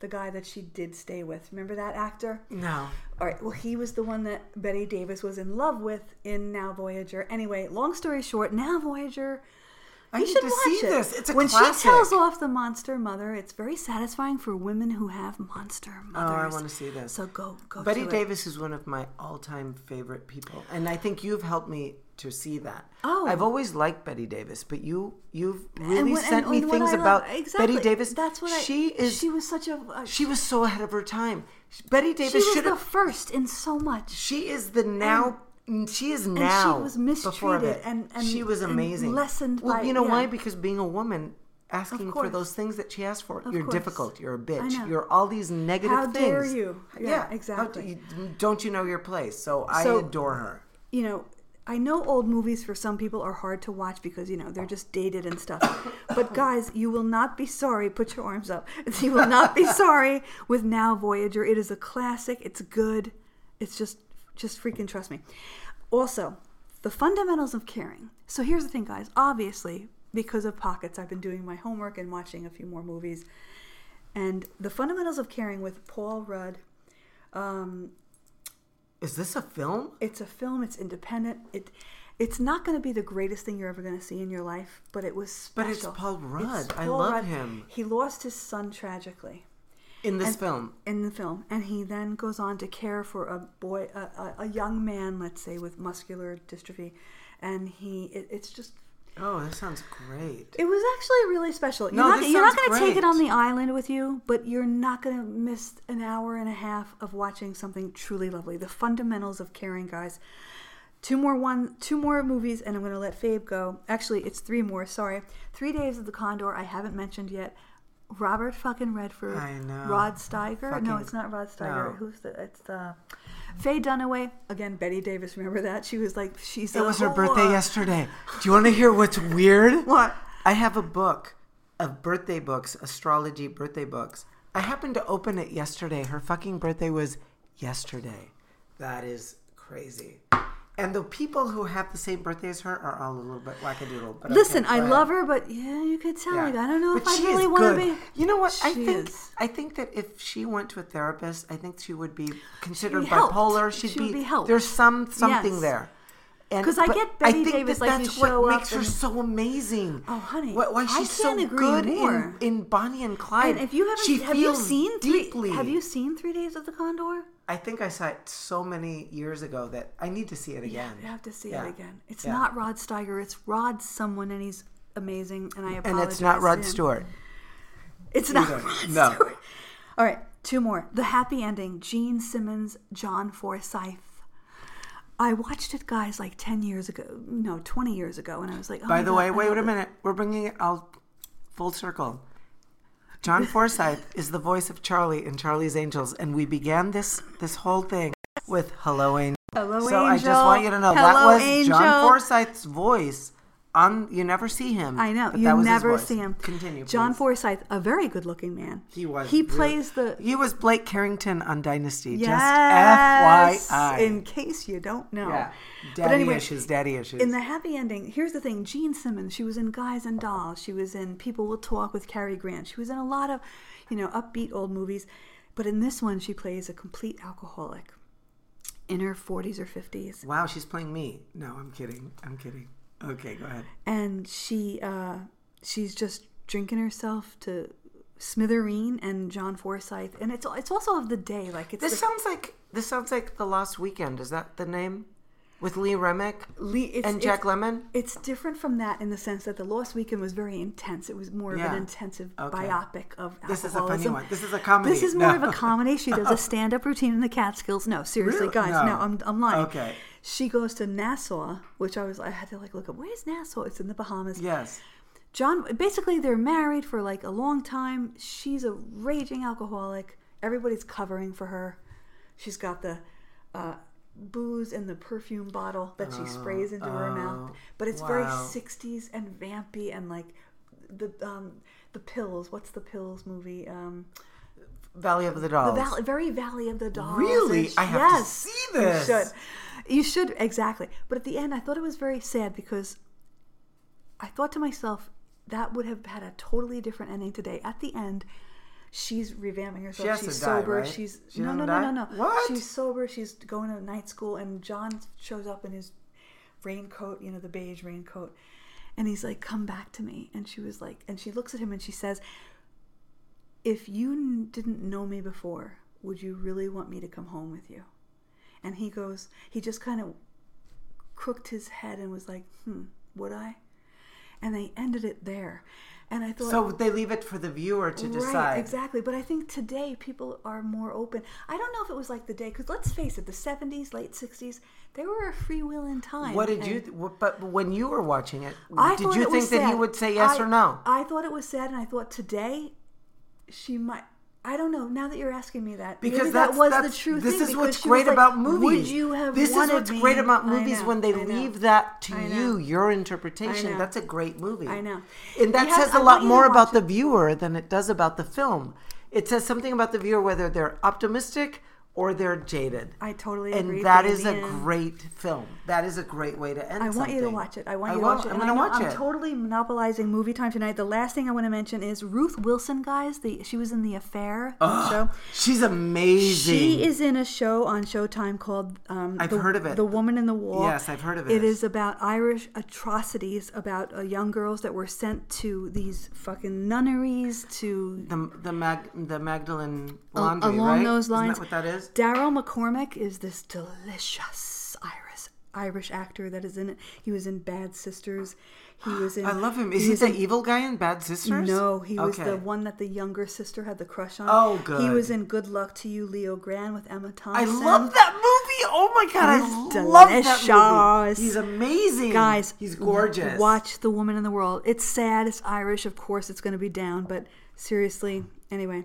the guy that she did stay with. Remember that actor? no. All right. Well, he was the one that Bette Davis was in love with in Now Voyager. Anyway, long story short, Now Voyager. I you need should to watch see it. this. It's a when classic. she tells off the monster mother, it's very satisfying for women who have monster mothers. Oh. I want to see this. So go, go. Betty. Davis is one of my all-time favorite people, and I think you've helped me to see that. Oh. I've always liked Bette Davis, but you you've really when- sent and- me and things I about exactly. Bette Davis. That's what I. she is. She was such a. a she was so ahead of her time. Bette Davis she was should the have. first in so much. She is the now. She is and now. she was mistreated and- and- she was and amazing. lessened Well, by- you know yeah. why? Because being a woman, asking for those things that she asked for, Of you're course. difficult. You're a bitch. You're all these negative How things. dare you? Yeah, Yeah, exactly. do you- don't you know your place? So I So- adore her. you know, I know old movies for some people are hard to watch because you know they're just dated and stuff. But [coughs] guys, you will not be sorry. Put your arms up. [laughs] You will not be [laughs] sorry with Now Voyager. It is a classic. It's good. It's just just freaking trust me. Also, the fundamentals of caring. So here's the thing, guys. Obviously, because of pockets, I've been doing my homework and watching a few more movies. And the fundamentals of caring with Paul Rudd. Um, Is this a film? it's a film. It's independent. It it's not going to be the greatest thing you're ever going to see in your life, but it was special. But it's Paul Rudd. It's I Paul love Rudd. him. He lost his son tragically In this And- film. in the film, and he then goes on to care for a boy, a, a, a young man, let's say, with muscular dystrophy, and he it, it's just. Oh, that sounds great. It was actually really special. You're No, not, this you're not going to take it on the island with you, but you're not going to miss an hour and a half of watching something truly lovely. The fundamentals of caring, guys. Two more one, two more movies, and I'm going to let Fabe go. Actually, it's three more. Sorry, Three Days of the Condor. I haven't mentioned yet. Robert fucking Redford. I know. Rod Steiger. no, it's not Rod Steiger. no. Who's the? It's the. Faye Dunaway again. Bette Davis. Remember that? She was like, she's. It was her birthday yesterday. Do you want to hear what's weird? [laughs] What? I have a book of birthday books, astrology birthday books. I happened to open it yesterday. Her fucking birthday was yesterday. That is crazy. And the people who have the same birthday as her are all a little bit wackadoodle. But Listen, okay, I love her, but yeah, you could tell. Yeah. Like, I don't know But if I really want to be. You know what? I think is. I think that if she went to a therapist, I think she would be considered helped. bipolar. She'd She would be helped. There's some something Yes. there. And- 'Cause I get Bette think Davis, that like, that's what makes her so amazing. Oh, honey, why, why she's so good in, in Bonnie and Clyde. And if you haven't, she have you seen three? deeply. Have you seen Three Days of the Condor? I think I saw it so many years ago that I need to see it again. Yeah, You have to see Yeah. it again. It's Yeah. not Rod Steiger. It's Rod someone, and he's amazing. And I apologize. And it's not Rod. Stewart. It's not Rod No. Stewart. All right, two more. The happy ending. Jean Simmons, John Forsythe. I watched it, guys, like ten years ago. No, twenty years ago, and I was like, oh By the God, way, wait, love a minute. We're bringing it all full circle. John Forsythe is the voice of Charlie in Charlie's Angels, and we began this this whole thing with "Hello, Angel." Hello, so I just want you to know that was Angel. John Forsythe's voice. On you never see him. I know but you never see him. Continue, Please. John please. Forsythe, a very good-looking man. He was. He really- plays the He was Blake Carrington on Dynasty. yes, Just FYI. in case you don't know. yeah. But Daddy anyway, issues. Daddy issues. In the happy ending, here's the thing: Jean Simmons. She was in Guys and Dolls. She was in People Will Talk with Cary Grant. She was in a lot of, you know, upbeat old movies. But in this one, she plays a complete alcoholic, in her 40s or 50s, wow, she's playing me. No, I'm kidding. I'm kidding. Okay, go ahead. and she uh, she's just drinking herself to smithereen and John Forsythe, and it's it's also of the day. Like it's This the- sounds like this sounds like the Lost Weekend. Is that the name? With Lee Remick Lee- it's- and Jack it's- Lemmon. It's different from that in the sense that the Lost Weekend was very intense. It was more of an intensive Okay. biopic of This is a funny alcoholism. one. This is a comedy. This is more No. of a comedy. She does a [laughs] stand-up routine in the Catskills. No, seriously, Really? guys, No. no, I'm, I'm lying. Okay. She goes to Nassau, which I was I had to like look up. Where's Nassau? It's in the Bahamas. Yes. John, basically, they're married for like a long time. She's a raging alcoholic. Everybody's covering for her. She's got the uh, booze and the perfume bottle that she sprays into her mouth, oh, but it's very '60s and vampy and like the um, the pills. What's the pills movie? Um, Valley of the the Dolls. Valley, very Valley of the Dolls. Really? and- I have to see this. You should. You should exactly. But at the end, I thought it was very sad because I thought to myself that would have had a totally different ending today. At the end, she's revamping herself. has she's to die, sober. right? She's She no, no, doesn't no, no, no. What? She's sober. She's going to night school, and John shows up in his raincoat. You know, the beige raincoat. And he's like, "Come back to me." And she was like, and she looks at him and she says, if you n- didn't know me before, would you really want me to come home with you? And he goes, he just kind of crooked his head and was like, hmm, would I? And they ended it there. And I thought, So they leave it for the viewer to decide. Exactly. But I think today people are more open. I don't know if it was like the day, because let's face it, the 70s, late 60s, they were a freewheeling time. What did you? Th- but when you were watching it, I did you think that he would say yes I- or no? I thought it was sad, and I thought today she might. I don't know. Now that you're asking me that, because that was the true this thing. is what's great like, about movies. Would you have this is what's me?" great about movies know, when they leave that to you, your interpretation. That's a great movie. I know. and that have- says a lot more about watch the viewer than it does about the film. It says something about the viewer whether they're optimistic or they're jaded. I totally and agree. And that is a great film. That is a great way to end. I want you to watch it. I want I you to will. watch it. I'm gonna know watch I'm it. totally monopolizing movie time tonight. The last thing I want to mention is Ruth Wilson, guys. The she was in the Affair show. She's amazing. She is in a show on Showtime called um, I've the, heard of it. The Woman in the Wall. Yes, I've heard of It it. is about Irish atrocities about uh, young girls that were sent to these fucking nunneries to the the Mag the Magdalene Al- Laundry, along right? those Isn't that what that is? Daryl McCormack is this delicious Irish Irish actor that is in it. He was in Bad Sisters. He was in. [gasps] I love him. Is he he the in- evil guy in Bad Sisters? No, he was Okay. the one that the younger sister had the crush on. Oh, good. He was in Good Luck to You, Leo Grand with Emma Thompson. I love that movie. Oh my god, He's I love that delicious. movie. He's amazing, Guys, He's gorgeous. Watch The Woman in the World. It's sad. It's Irish. Of course, it's going to be down. But seriously, anyway.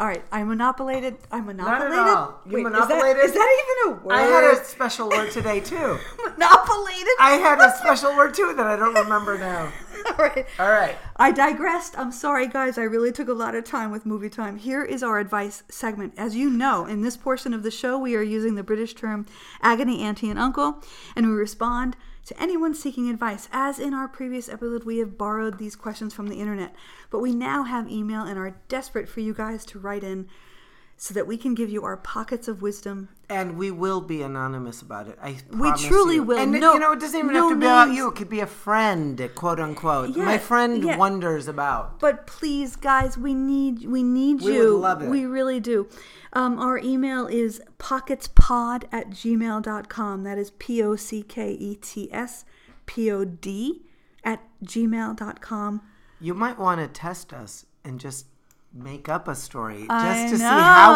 All right, I monopolated. I monopolated. all. You Wait, is that- monopolated? Is that, even a word? I had a special word today too. [laughs] monopolated. I had a special word too that I don't remember now. [laughs] All right. All right. I digressed. I'm sorry, guys. I really took a lot of time with movie time. Here is our advice segment. As you know, in this portion of the show, we are using the British term agony, auntie, and uncle, and we respond to anyone seeking advice. As in our previous episode, we have borrowed these questions from the internet, but we now have email and are desperate for you guys to write in so that we can give you our pockets of wisdom. And we will be anonymous about it. I We truly you. will. And No- you know, it doesn't even no have to be about you. It could be a friend, quote unquote. Yeah, My friend yeah. wonders about. But please, guys, we need we need We you. would love it. We really do. Um, our email is pocketspod at gmail.com. That is P O C K E T S P O D at gmail.com. You might want to test us and just make up a story just I to see how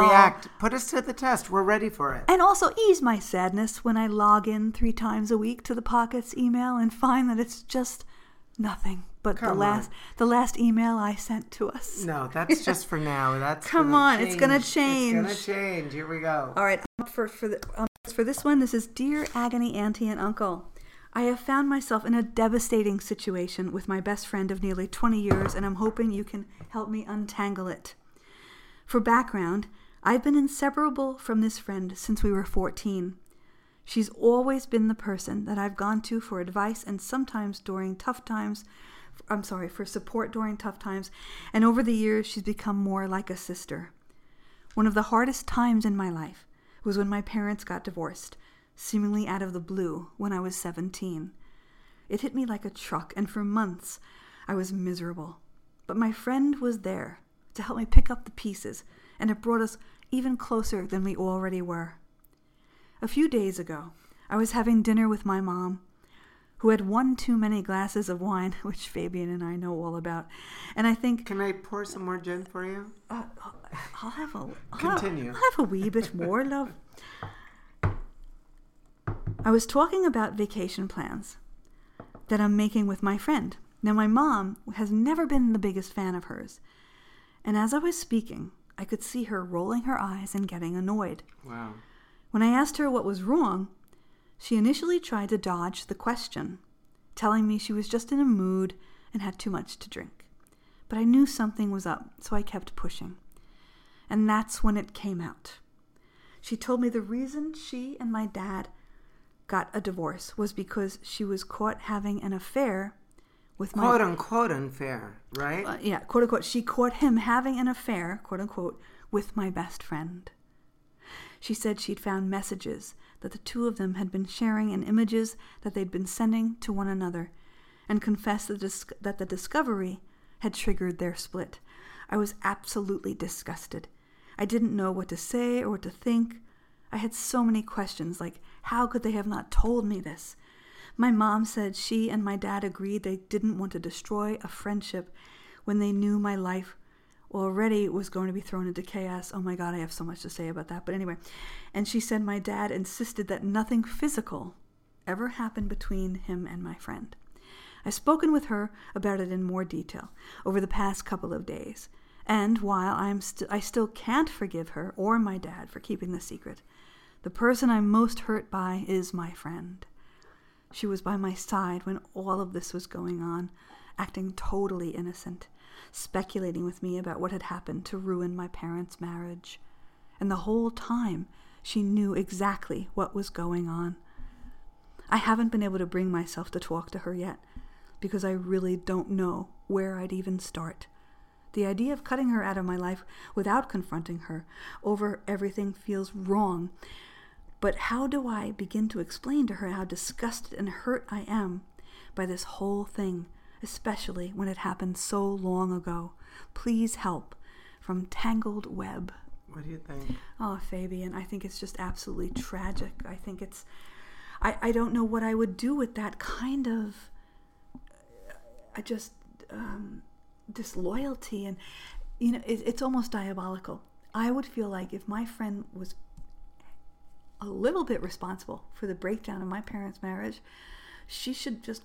we would react. Put us to the test. We're ready for it. And also ease my sadness when I log in three times a week to the Pockets email and find that it's just nothing but the Come on. last the last email I sent to us. No, [laughs] that's just for now. That's Come on, it's gonna change. It's gonna change. change. Here we go. All right, for for the, um, for this one, this is dear agony auntie and uncle. I have found myself in a devastating situation with my best friend of nearly 20 years, and I'm hoping you can help me untangle it. For background, I've been inseparable from this friend since we were 14. She's always been the person that I've gone to for advice and sometimes during tough times. I'm sorry, for support during tough times. And over the years, she's become more like a sister. One of the hardest times in my life was when my parents got divorced, seemingly out of the blue, when I was 17. It hit me like a truck, and for months I was miserable. But my friend was there to help me pick up the pieces, and it brought us even closer than we already were. A few days ago, I was having dinner with my mom, who had one too many glasses of wine, [laughs] which Fabian and I know all about. And I think Can I pour some more gin for you? uh, I'll have a I'll Continue. Have, I'll have a wee bit more, love. I was talking about vacation plans that I'm making with my friend. Now, my mom has never been the biggest fan of hers, and as I was speaking, I could see her rolling her eyes and getting annoyed. Wow. When I asked her what was wrong, she initially tried to dodge the question, telling me she was just in a mood and had too much to drink. But I knew something was up, so I kept pushing. And that's when it came out. She told me the reason she and my dad got a divorce was because she was caught having an affair with my Quote unquote unfair, right? uh, yeah, quote unquote, she caught him having an affair, quote unquote, with my best friend. She said she'd found messages that the two of them had been sharing and images that they'd been sending to one another, and confessed the dis- that the discovery had triggered their split. I was absolutely disgusted. I didn't know what to say or what to think. I had so many questions, like, how could they have not told me this? My mom said she and my dad agreed they didn't want to destroy a friendship when they knew my life already was going to be thrown into chaos. Oh my God, I have so much to say about that. But anyway, and she said my dad insisted that nothing physical ever happened between him and my friend. I've spoken with her about it in more detail over the past couple of days, And while I'm st- I still can't forgive her or my dad for keeping the secret, the person I'm most hurt by is my friend. She was by my side when all of this was going on, acting totally innocent, speculating with me about what had happened to ruin my parents' marriage. And the whole time, she knew exactly what was going on. I haven't been able to bring myself to talk to her yet because I really don't know where I'd even start. The idea of cutting her out of my life without confronting her over everything feels wrong. But how do I begin to explain to her how disgusted and hurt I am by this whole thing, especially when it happened so long ago? Please help. From Tangled Web. What do you think? Oh, Fabian, I think it's just absolutely tragic. I think it's. I, I don't know what I would do with that kind of. I just. Um, disloyalty and you know it, it's almost diabolical. I would feel like if my friend was a little bit responsible for the breakdown of my parents marriage she should just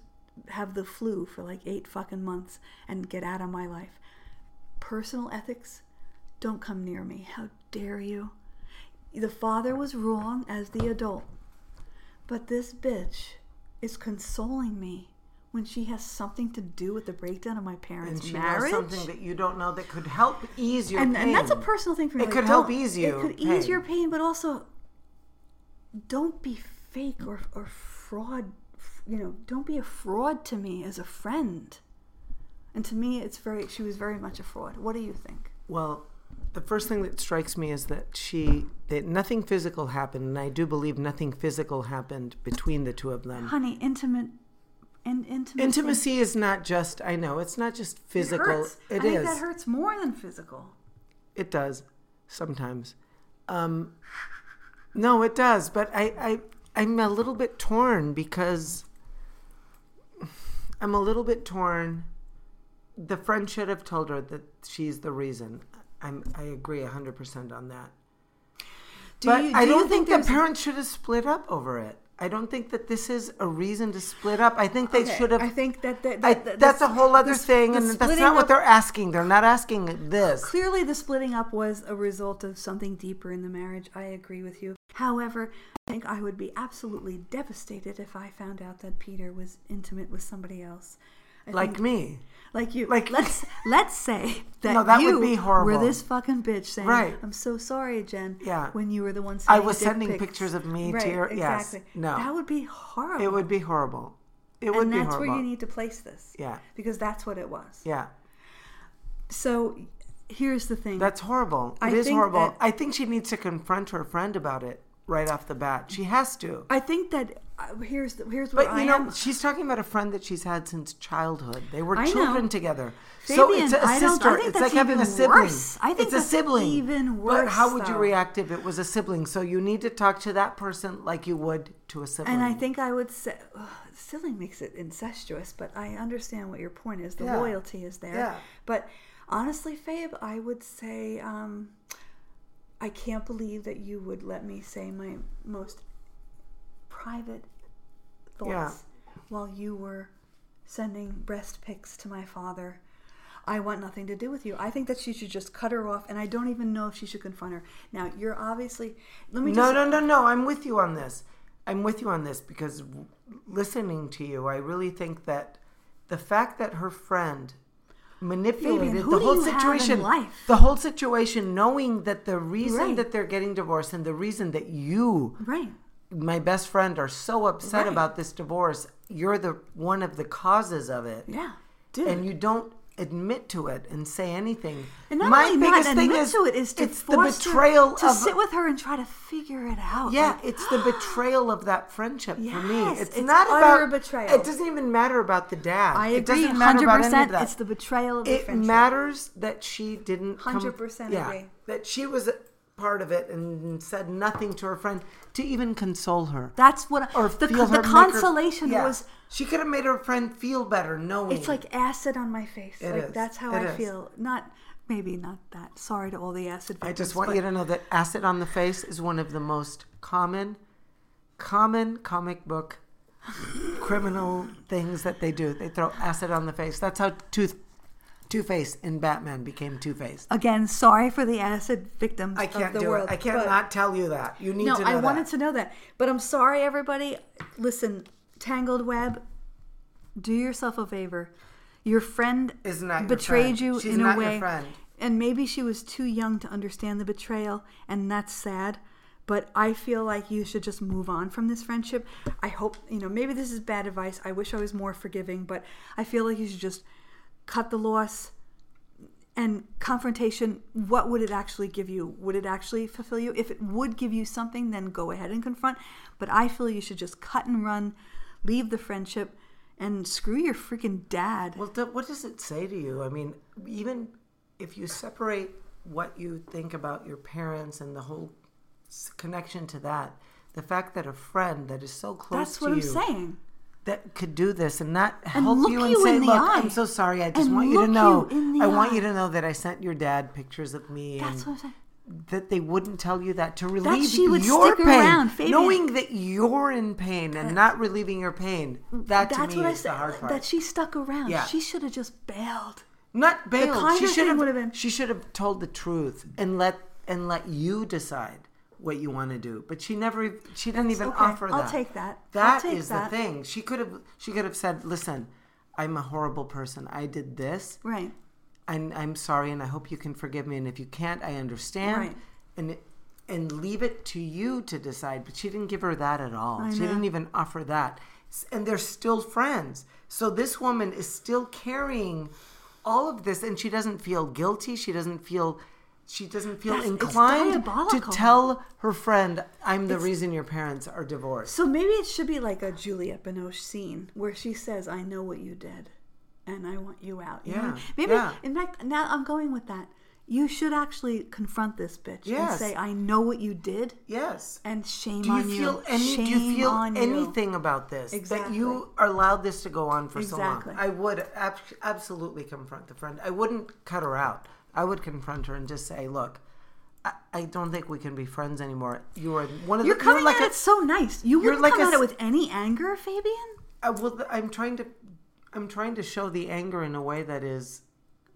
have the flu for like eight fucking months and get out of my life. Personal ethics don't come near me. How dare you? The father was wrong as the adult but this bitch is consoling me when she has something to do with the breakdown of my parents' And marriage. something that you don't know that could help ease your and, pain. and that's a personal thing for me. It like, could help ease It you could ease pain. your pain, but also don't be fake or, or fraud. You know, don't be a fraud to me as a friend. And to me, it's very. She was very much a fraud. What do you think? Well, the first thing that strikes me is that she that nothing physical happened, and I do believe nothing physical happened between the two of them. Honey, intimate and intimacy. Intimacy is not just I know it's not just physical. It hurts. It I think is. that hurts more than physical. It does sometimes. Um, no, it does. But I, I, I'm a little bit torn because [sighs] I'm a little bit torn. The friend should have told her that she's the reason. I'm, I agree 100% on that. Do but you, do I don't think think, the parents should have split up over it. I don't think that this is a reason to split up. I think they Okay, should have. I think that, that, I, that, that that's a whole other the- thing, the and that's not what they're asking. They're not asking this. Clearly, the splitting up was a result of something deeper in the marriage. I agree with you. However, I think I would be absolutely devastated if I found out that Peter was intimate with somebody else. I Like me. Like you. like- let's [laughs] let's say that, No, that would you be horrible. were this fucking bitch saying, Right. "I'm so sorry, Jen." Yeah. When you were the one. Saying. I was sending pics. pictures of me to right, your- yes. Exactly. No. That would be horrible. It would be horrible. It would be horrible. and be that's horrible. where you need to place this. Yeah. Because that's what it was. Yeah. So here's the thing. That's horrible. It I is horrible. I think she needs to confront her friend about it right off the bat. She has to. I think that here's the, here's where But I you know, am. she's talking about a friend that she's had since childhood. They were I know. children together. so it's a I sister. it's like having a sibling. worse. I think it's a sibling. even worse. But how would you react if it was a sibling? So you need to talk to that person like you would to a sibling. And I think I would say, ugh, sibling makes it incestuous, but I understand what your point is. The Yeah. loyalty is there. Yeah. But honestly, Fabe, I would say, um, I can't believe that you would let me say my most private thoughts Yeah. while you were sending breast pics to my father. I want nothing to do with you. I think that she should just cut her off, and I don't even know if she should confront her. Now, you're obviously. Let me No, just. no, no, no. I'm with you on this. I'm with you on this because listening to you, I really think that the fact that her friend manipulated Fabian, the whole you have in situation, life? the whole situation, knowing that the reason Right. that they're getting divorced and the reason that you, Right. My best friend, are so upset Right. about this divorce, you're the one of the causes of it, Yeah. Dude. and you don't admit to it and say anything. And not my only biggest not thing admit is to it is to it's the betrayal to of sit with her and try to figure it out. yeah, Like, it's [gasps] the betrayal of that friendship for me. It's, it's not about betrayal. It doesn't even matter about the dad. I It agree, doesn't matter hundred about any of percent. that. It's the betrayal of the it friendship. matters that she didn't. 100% yeah, agree. That she was part of it and said nothing to her friend to even console her. That's what or the the her, make her- consolation yeah. was. She could have made her friend feel better knowing. It's like acid on my face. It like is. that's how It I is. feel. Not maybe not that. Sorry to all the acid. Victims, I just want but you to know that acid on the face is one of the most common, common comic book [laughs] criminal things that they do. They throw acid on the face. That's how tooth Two Face in Batman became Two Face. Again, sorry for the acid victims I can't of the do world. it. I can't but- not tell you that. You need No, to know I that. wanted to know that. But I'm sorry, everybody. Listen, Tangled Web, do yourself a favor. Your friend Is not betrayed friend. you She's in not a your way. friend. And maybe she was too young to understand the betrayal, and that's sad. But I feel like you should just move on from this friendship. I hope, you know, maybe this is bad advice. I wish I was more forgiving, but I feel like you should just cut the loss and confrontation what would it actually give you? Would it actually fulfill you? If it would give you something then go ahead and confront. But i feel you should just cut and run leave the friendship and screw your freaking dad. Well, th- what does it say to you? I mean, even if you separate what you think about your parents and the whole connection to that, the fact that a friend that is so close that's to what i'm you saying that could do this and not help you and you say, "Look, eye. I'm so sorry. I just And want you to know. you I want you to know that I sent your dad pictures of me that's and what i'm saying that they wouldn't tell you that to relieve she would your stick pain, around, Fabian. knowing that you're in pain and not relieving your pain. That to that's me what i is the said hard part. that she stuck around Yeah. she should have just bailed Not bailed. She should thing have. would have been- She should have told the truth and let and let you decide what you want to do. But she never. She didn't even okay. offer that. I'll take that. That take is that. the thing. She could have. She could have said, "Listen, I'm a horrible person. I did this, right and I'm sorry, and I hope you can forgive me. And if you can't, I understand." Right. And and leave it to you to decide. But she didn't give her that at all. She didn't even offer that. And they're still friends. So this woman is still carrying all of this, and she doesn't feel guilty. She doesn't feel. She doesn't feel That's- inclined to tell her friend, "I'm the reason your parents are divorced." So maybe it should be like a Juliette Binoche scene where she says, "I know what you did, and I want you out." You know? Yeah, Maybe. yeah. In fact, now I'm going with that. You should actually confront this bitch and say, "I know what you did, Yes. and shame Do you on feel you. any? Shame do you feel on you." anything about this Exactly. that you allowed this to go on for Exactly. so long? I would ab- absolutely confront the friend. I wouldn't cut her out. I would confront her and just say, "Look, I, I don't think we can be friends anymore. You are one of the You're the. coming like at a, it so nice. You you're wouldn't like come a at it with any anger, Fabian. Uh, I will. I'm trying to. I'm trying to show the anger in a way that is,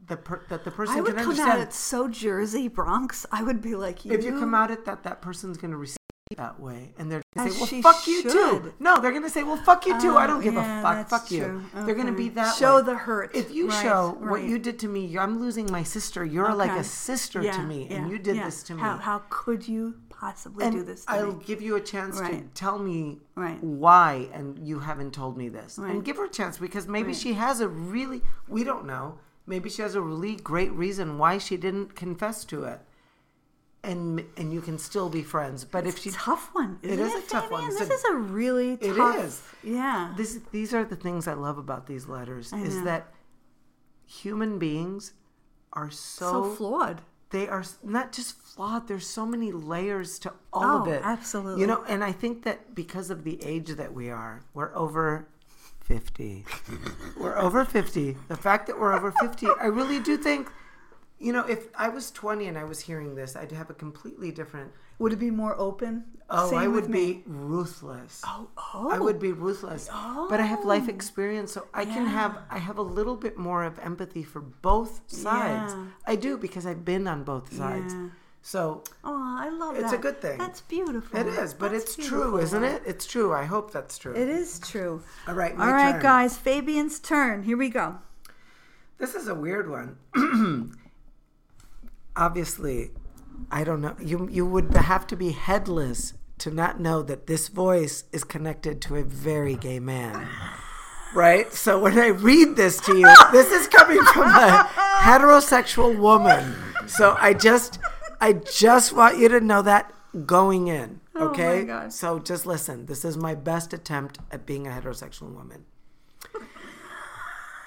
the per, that the person I would can come understand. at it so Jersey Bronx. I would be like, you. if you come out it that that person's going to receive that way and they're going to say well fuck you too no they're going to say well fuck you too i Oh, don't give yeah, a fuck fuck you true. they're going to uh-huh. be that Show way. the hurt. if you Right, show what you did to me i'm losing my sister you're like a sister Yeah, to me and you did yeah. this to me How, how could you possibly and do this to I'll me? give you a chance to tell me Right. why, and you haven't told me this. Right. And give her a chance because maybe Right. she has a really, we don't know, maybe she has a really great reason why she didn't confess to it. And and you can still be friends. But if she, tough one. Isn't It it is a tough one. Fabian? It's This a- is a really It tough. is. Yeah. this, these are the things I love about these letters I is know. that human beings are so, so flawed. they are not just flawed there's so many layers to all of Oh, it absolutely. you know and i think that because of the age that we are we're over 50 [laughs] we're over 50 the fact that we're over 50 i really do think you know if i was 20 and i was hearing this i'd have a completely different Would it be more open? oh Same i would be ruthless Oh, oh. I would be ruthless, but I have life oh. experience, so I can have I have a little bit more of empathy for both sides. Yeah. I do because I've been on both sides. Yeah. So Oh, I love that. It's a good thing. That's beautiful. it is, but That's it's true, isn't it? It's true. I hope that's true. It is true. All right, my All right, turn. guys. Fabian's turn. Here we go. This is a weird one. [clears throat] Obviously, I don't know. You you would have to be headless to not know that this voice is connected to a very gay man. Right? So when I read this to you, this is coming from a heterosexual woman. So I just I just want you to know that going in. Oh my Okay? God. So just listen. This is my best attempt at being a heterosexual woman.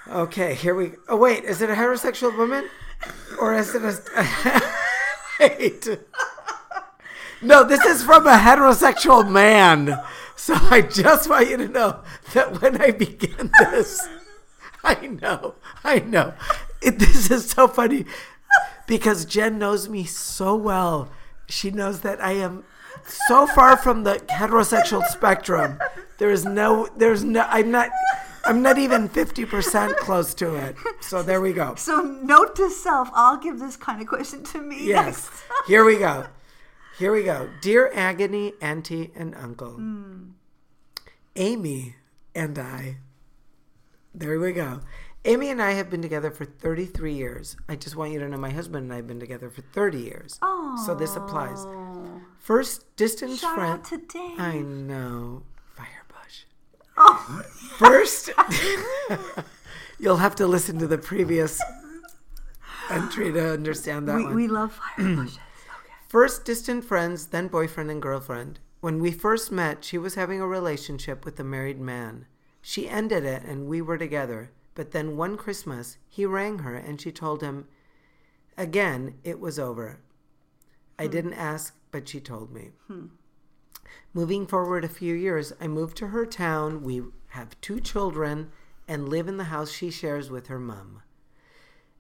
Okay, here we. Oh wait, is it a heterosexual woman, or is it a? [laughs] wait. No, this is from a heterosexual man. So I just want you to know that when I begin this, I know, I know, it, this is so funny because Jen knows me so well. She knows that I am so far from the heterosexual spectrum. There is no, there's no, I'm not. I'm not even 50% close to it. So there we go. So note to self: I'll give this kind of question to me Yes. Here we go. Here we go. Dear Agony, Auntie, and Uncle, hmm. Amy and I, there we go. Amy and I have been together for 33 years. I just want you to know my husband and I have been together for 30 years. Oh. So this applies. First distance shout friend. out to Dave. I know. Oh. First, [laughs] you'll have to listen to the previous entry to understand that we, one. we love fire [clears throat] bushes. Okay. First distant friends, then boyfriend and girlfriend. When we first met, she was having a relationship with a married man. She ended it and we were together. But then one Christmas, he rang her and she told him again it was over. I hmm. didn't ask, but she told me. Hmm. Moving forward a few years, I moved to her town. We have two children and live in the house she shares with her mom.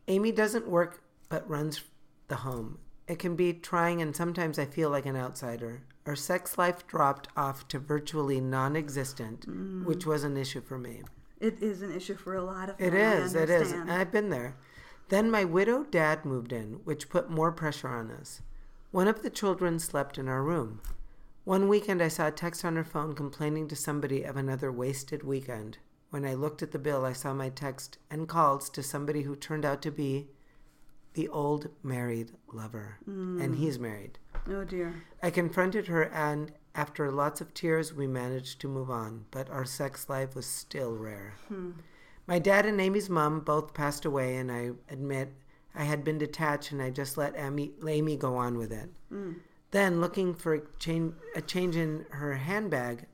Amy doesn't work but runs the home. It can be trying, and sometimes I feel like an outsider. Our sex life dropped off to virtually non existent, mm. which was an issue for me. It is an issue for a lot of It is, it is. I've been there. Then my widowed dad moved in, which put more pressure on us. One of the children slept in our room. One weekend I saw a text on her phone complaining to somebody of another wasted weekend. When I looked at the bill, I saw my text and calls to somebody who turned out to be the old married lover. Hmm. And he's married. Oh dear. I confronted her, and after lots of tears, we managed to move on, but our sex life was still rare. Hmm. My dad and Amy's mom both passed away, and I admit I had been detached and I just let Amy, Amy go on with it. Hmm. Then, looking for a change, a change in her handbag,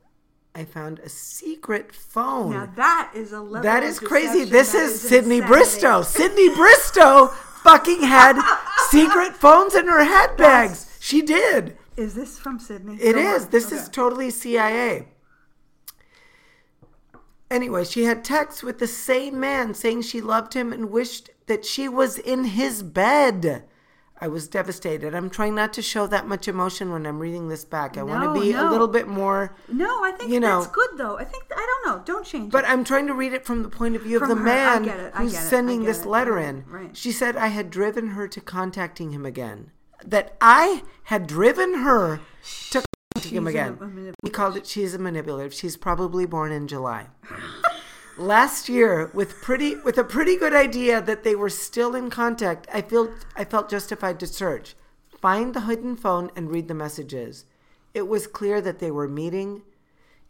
I found a secret phone. Now that is a level. That of crazy. This that is Sydney. Bristow. Sydney Bristow fucking had [laughs] secret phones in her handbags. She did. Is this from Sydney? It oh Go is. on. This Okay. is totally CIA. Anyway, she had texts with the same man saying she loved him and wished that she was in his bed. I was devastated. I'm trying not to show that much emotion when I'm reading this back. I want to be a little bit more, No, I think You know- that's good though. I think I don't know. Don't change but it. I'm trying to read it from the point of view of the her. Man get it. I who's get it. I sending this it. letter in. right. She said I had driven her to contacting him again. That I had driven her to contacting him She's a- again. a manip- we called it she's a manipulative. She's probably born in July. [laughs] Last year, with pretty with a pretty good idea that they were still in contact, I felt I felt justified to search, find the hidden phone, and read the messages. It was clear that they were meeting.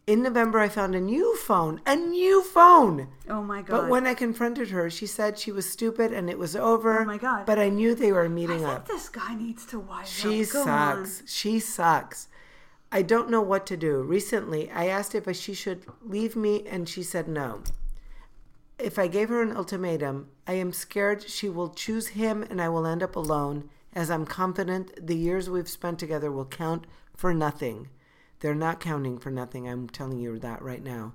In November, I found a new phone, a new phone. oh my god. But when I confronted her, she said she was stupid and it was over. Oh my God. But I knew they were meeting think up. this guy needs to wise She up. Go on. sucks. She sucks. I don't know what to do. Recently, I asked if she should leave me, and she said no. If I gave her an ultimatum, I am scared she will choose him and I will end up alone, as I'm confident the years we've spent together will count for nothing. They're not counting for nothing. I'm telling you that right now.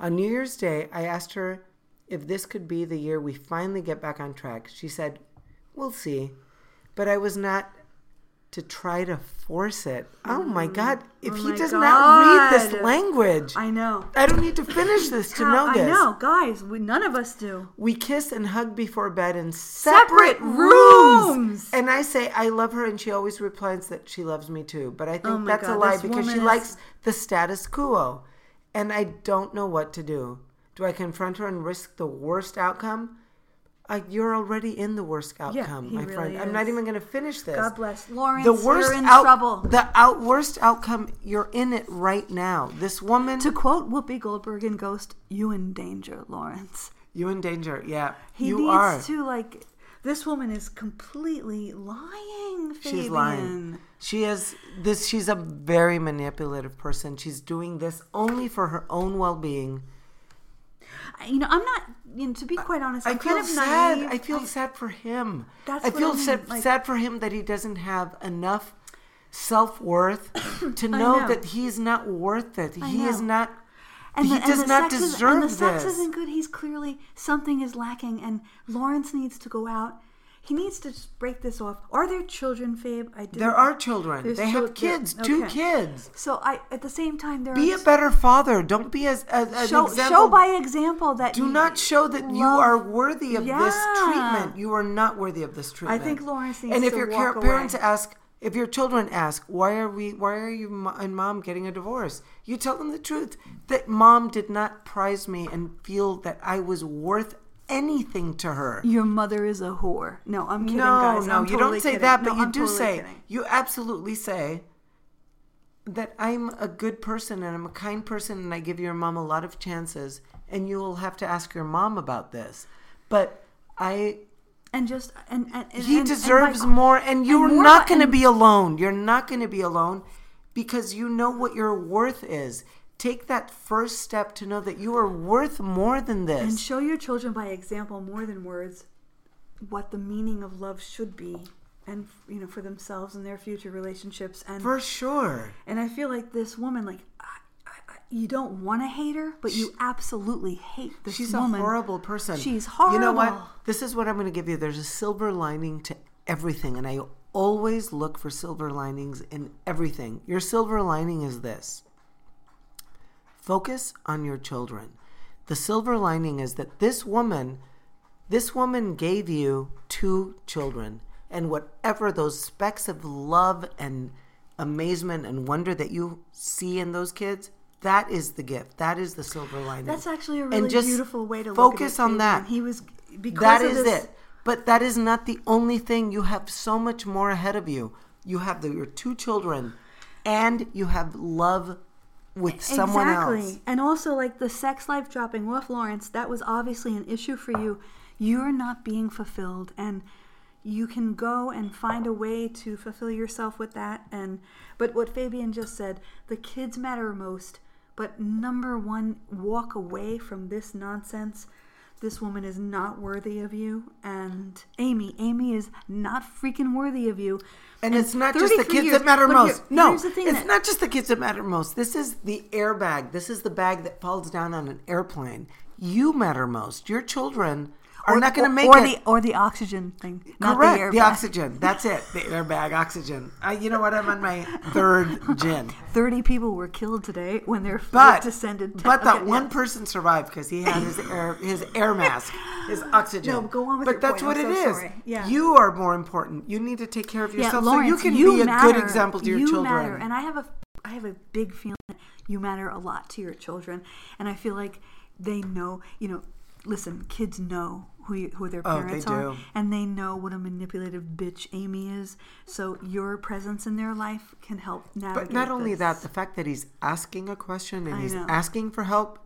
On New Year's Day, I asked her if this could be the year we finally get back on track. She said, We'll see. But I was not to try to force it. Oh mm. my God. If Oh he does not read this language, I know. I don't need to finish this to How- know this. I know, guys. We, none of us do. We kiss and hug before bed in Separate separate, rooms. rooms. And I say I love her, and she always replies that she loves me too. But I think Oh that's a lie because she is- likes the status quo, and I don't know what to do. Do I confront her and risk the worst outcome? You're already in the worst outcome, he my really friend. I'm not even going to finish this. God bless. Lawrence, the worst you're in out- trouble. The out worst outcome. You're in it right now. This woman. To quote Whoopi Goldberg in Ghost, you in danger, Lawrence. you in danger. Yeah, He you needs are. to like. This woman is completely lying. Fabian. She's lying. She is this. She's a very manipulative person. She's doing this only for her own well-being. You know, I'm not. You know, to be quite honest, I'm I feel kind of sad. naive. I feel sad for him. That's I feel I mean, sad, like- sad for him that he doesn't have enough self-worth [coughs] to know, know. that he's not worth it. I he is not. and he the, does not sex deserve is, and the sex this. isn't good. He's clearly something is lacking, and Lawrence needs to go out. He needs to just break this off. Are there children, Fabe? I didn't- There are children. There's they chil- have kids. Two okay. kids. So I, at the same time, there Be a better father. Don't be as, as an show, example. show by example that Do not show that you are worthy of this treatment. You are not worthy of this treatment. I think Lawrence needs And if to your walk parents away. ask, if your children ask, why are we, why are you and mom getting a divorce? You tell them the truth that mom did not prize me and feel that I was worth anything to her. Your mother is a whore. No, I'm kidding, no, guys. no, I'm you totally don't say kidding. that, but No, you I'm do totally say, kidding. you absolutely say that I'm a good person and I'm a kind person and I give your mom a lot of chances and you will have to ask your mom about this. But I and just and, and, and he and- deserves more and you're more not going to be alone. You're not going to be alone because you know what your worth is. Take that first step to know that you are worth more than this. and show your children by example more than words what the meaning of love should be and you know for themselves and their future relationships and For sure. and i feel like this woman like I, I, I, you don't want to hate her but you absolutely hate this She's woman a horrible person. She's horrible You know what? This is what I'm going to give you. There's a silver lining to everything, and I always look for silver linings in everything. Your silver lining is this focus on your children. The silver lining is that this woman, this woman gave you two children, and whatever those specks of love and amazement and wonder that you see in those kids, that is the gift. That is the silver lining. that's actually a And really beautiful way to focus look at on that. he was because That of is this, it. But that is not the only thing. You have so much more ahead of you. You have the, your two children, and you have love with someone exactly. else. And also, like the sex life dropping off, Lawrence, that was obviously an issue for you. You're not being fulfilled, and you can go and find a way to fulfill yourself with that. And but what Fabian just said, the kids matter most. But number one, walk away from this nonsense. This woman is not worthy of you, and Amy, Amy is not freaking worthy of you. And it's not just the kids years- that matter most. no, here's the thing it's that- not just the kids that matter most. This is the airbag. This is the bag that falls down on an airplane. You matter most. Your children are or, not going to make or it. the or the oxygen thing. Not Correct. the, The, oxygen. That's it. The airbag oxygen. I, you know what? I'm on my third gin. Thirty people were killed today when their But flight descended. to- but that okay, one yeah. person survived because he had his air his air mask, his [gasps] oxygen. No, go on with but that's point. what I'm it so is. sorry. Yeah. You are more important. You need to take care of yourself Yeah, Lawrence, so you can you be a matter. good example to your you children. matter, and I have a I have a big feeling that you matter a lot to your children, and I feel like they know. You know, listen, kids know who who their Oh, parents are, do. and they know what a manipulative bitch Amy is. So your presence in their life can help navigate. But not only this. that, the fact that he's asking a question and I he's know. asking for help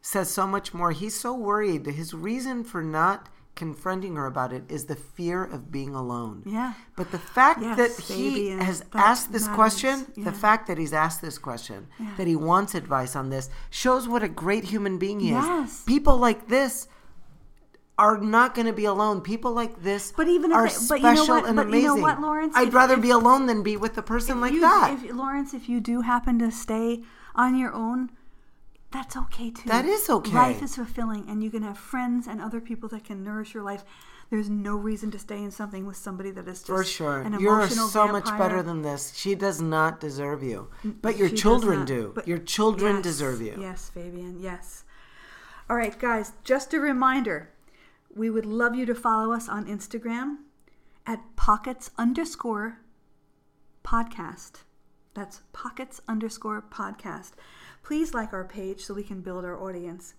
says so much more. He's so worried. His reason for not confronting her about it is the fear of being alone. Yeah. But the fact Yes, that he has asked this matters. question, Yeah. the fact that he's asked this question, Yeah. that he wants advice on this, shows what a great human being he Yes. is. People like this are not going to be alone. People like this But even if are they- but you know special what- and but amazing. you know what, Lawrence? I'd If- rather if- be alone than be with a person like you, that. If, Lawrence, if you do happen to stay on your own, that's okay too. That is okay. Life is fulfilling, and you can have friends and other people that can nourish your life. There's no reason to stay in something with somebody that is just For sure. an You're emotional so much better than this. She does not deserve you. But your She children not. do. But- your children Yes, deserve you. Yes, Fabian. Yes. All right, guys. Just a reminder: we would love you to follow us on Instagram at pockets underscore podcast. That's pockets underscore podcast. Please like our page so we can build our audience.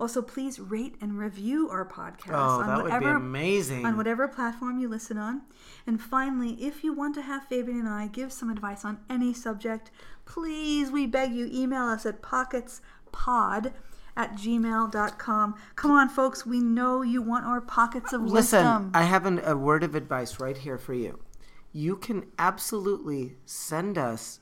Also, please rate and review our podcast Oh, on that would be whatever amazing. on whatever platform you listen on. And finally, if you want to have Fabian and I give some advice on any subject, please, we beg you, email us at pocketspod at gmail.com. Come on, folks, we know you want our pockets of Listen, wisdom. Listen, I have an, a word of advice right here for you. You can absolutely send us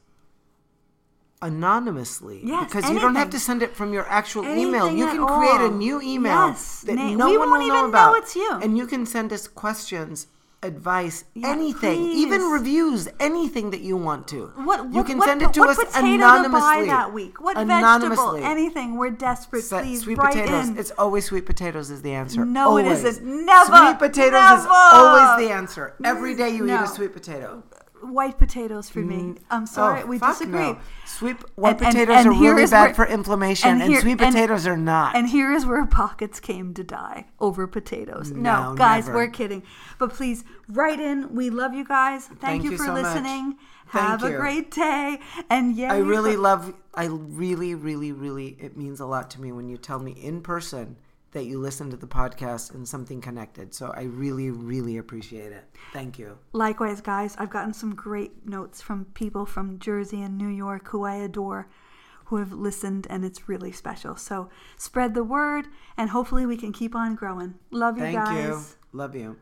anonymously Yes, because you don't have to send it from your actual email. You can create a new email Yes, that na- no one won't will even know know about. it's you. And you can send us questions advice, Yeah, anything, please. even reviews, anything that you want to. What, you can what, send it to what us anonymously. to that week? What anonymously. vegetable? Anything. We're desperate. Set- Please sweet potatoes. in. It's always sweet potatoes is the answer. No, it Always. isn't. Never. Sweet potatoes is always the answer. Every mm, day you eat a sweet potato. White potatoes for me. Mm. I'm sorry, Oh, we disagree. no. Sweet white And- and- potatoes and are here really bad where- for inflammation, and and, here- sweet and- potatoes are not. And here is where pockets came to die over potatoes. No, No, guys, never. we're kidding. But please write in. We love you guys. Thank, Thank you, you for so much. listening. Thank Have a you. great day. And yeah, I really love. I really, really, really. It means a lot to me when you tell me in person that you listen to the podcast and something connected. So I really, really appreciate it. Thank you. Likewise, guys, I've gotten some great notes from people from Jersey and New York who I adore who have listened, and it's really special. So spread the word, and hopefully we can keep on growing. Love you Thank guys. you. Love you.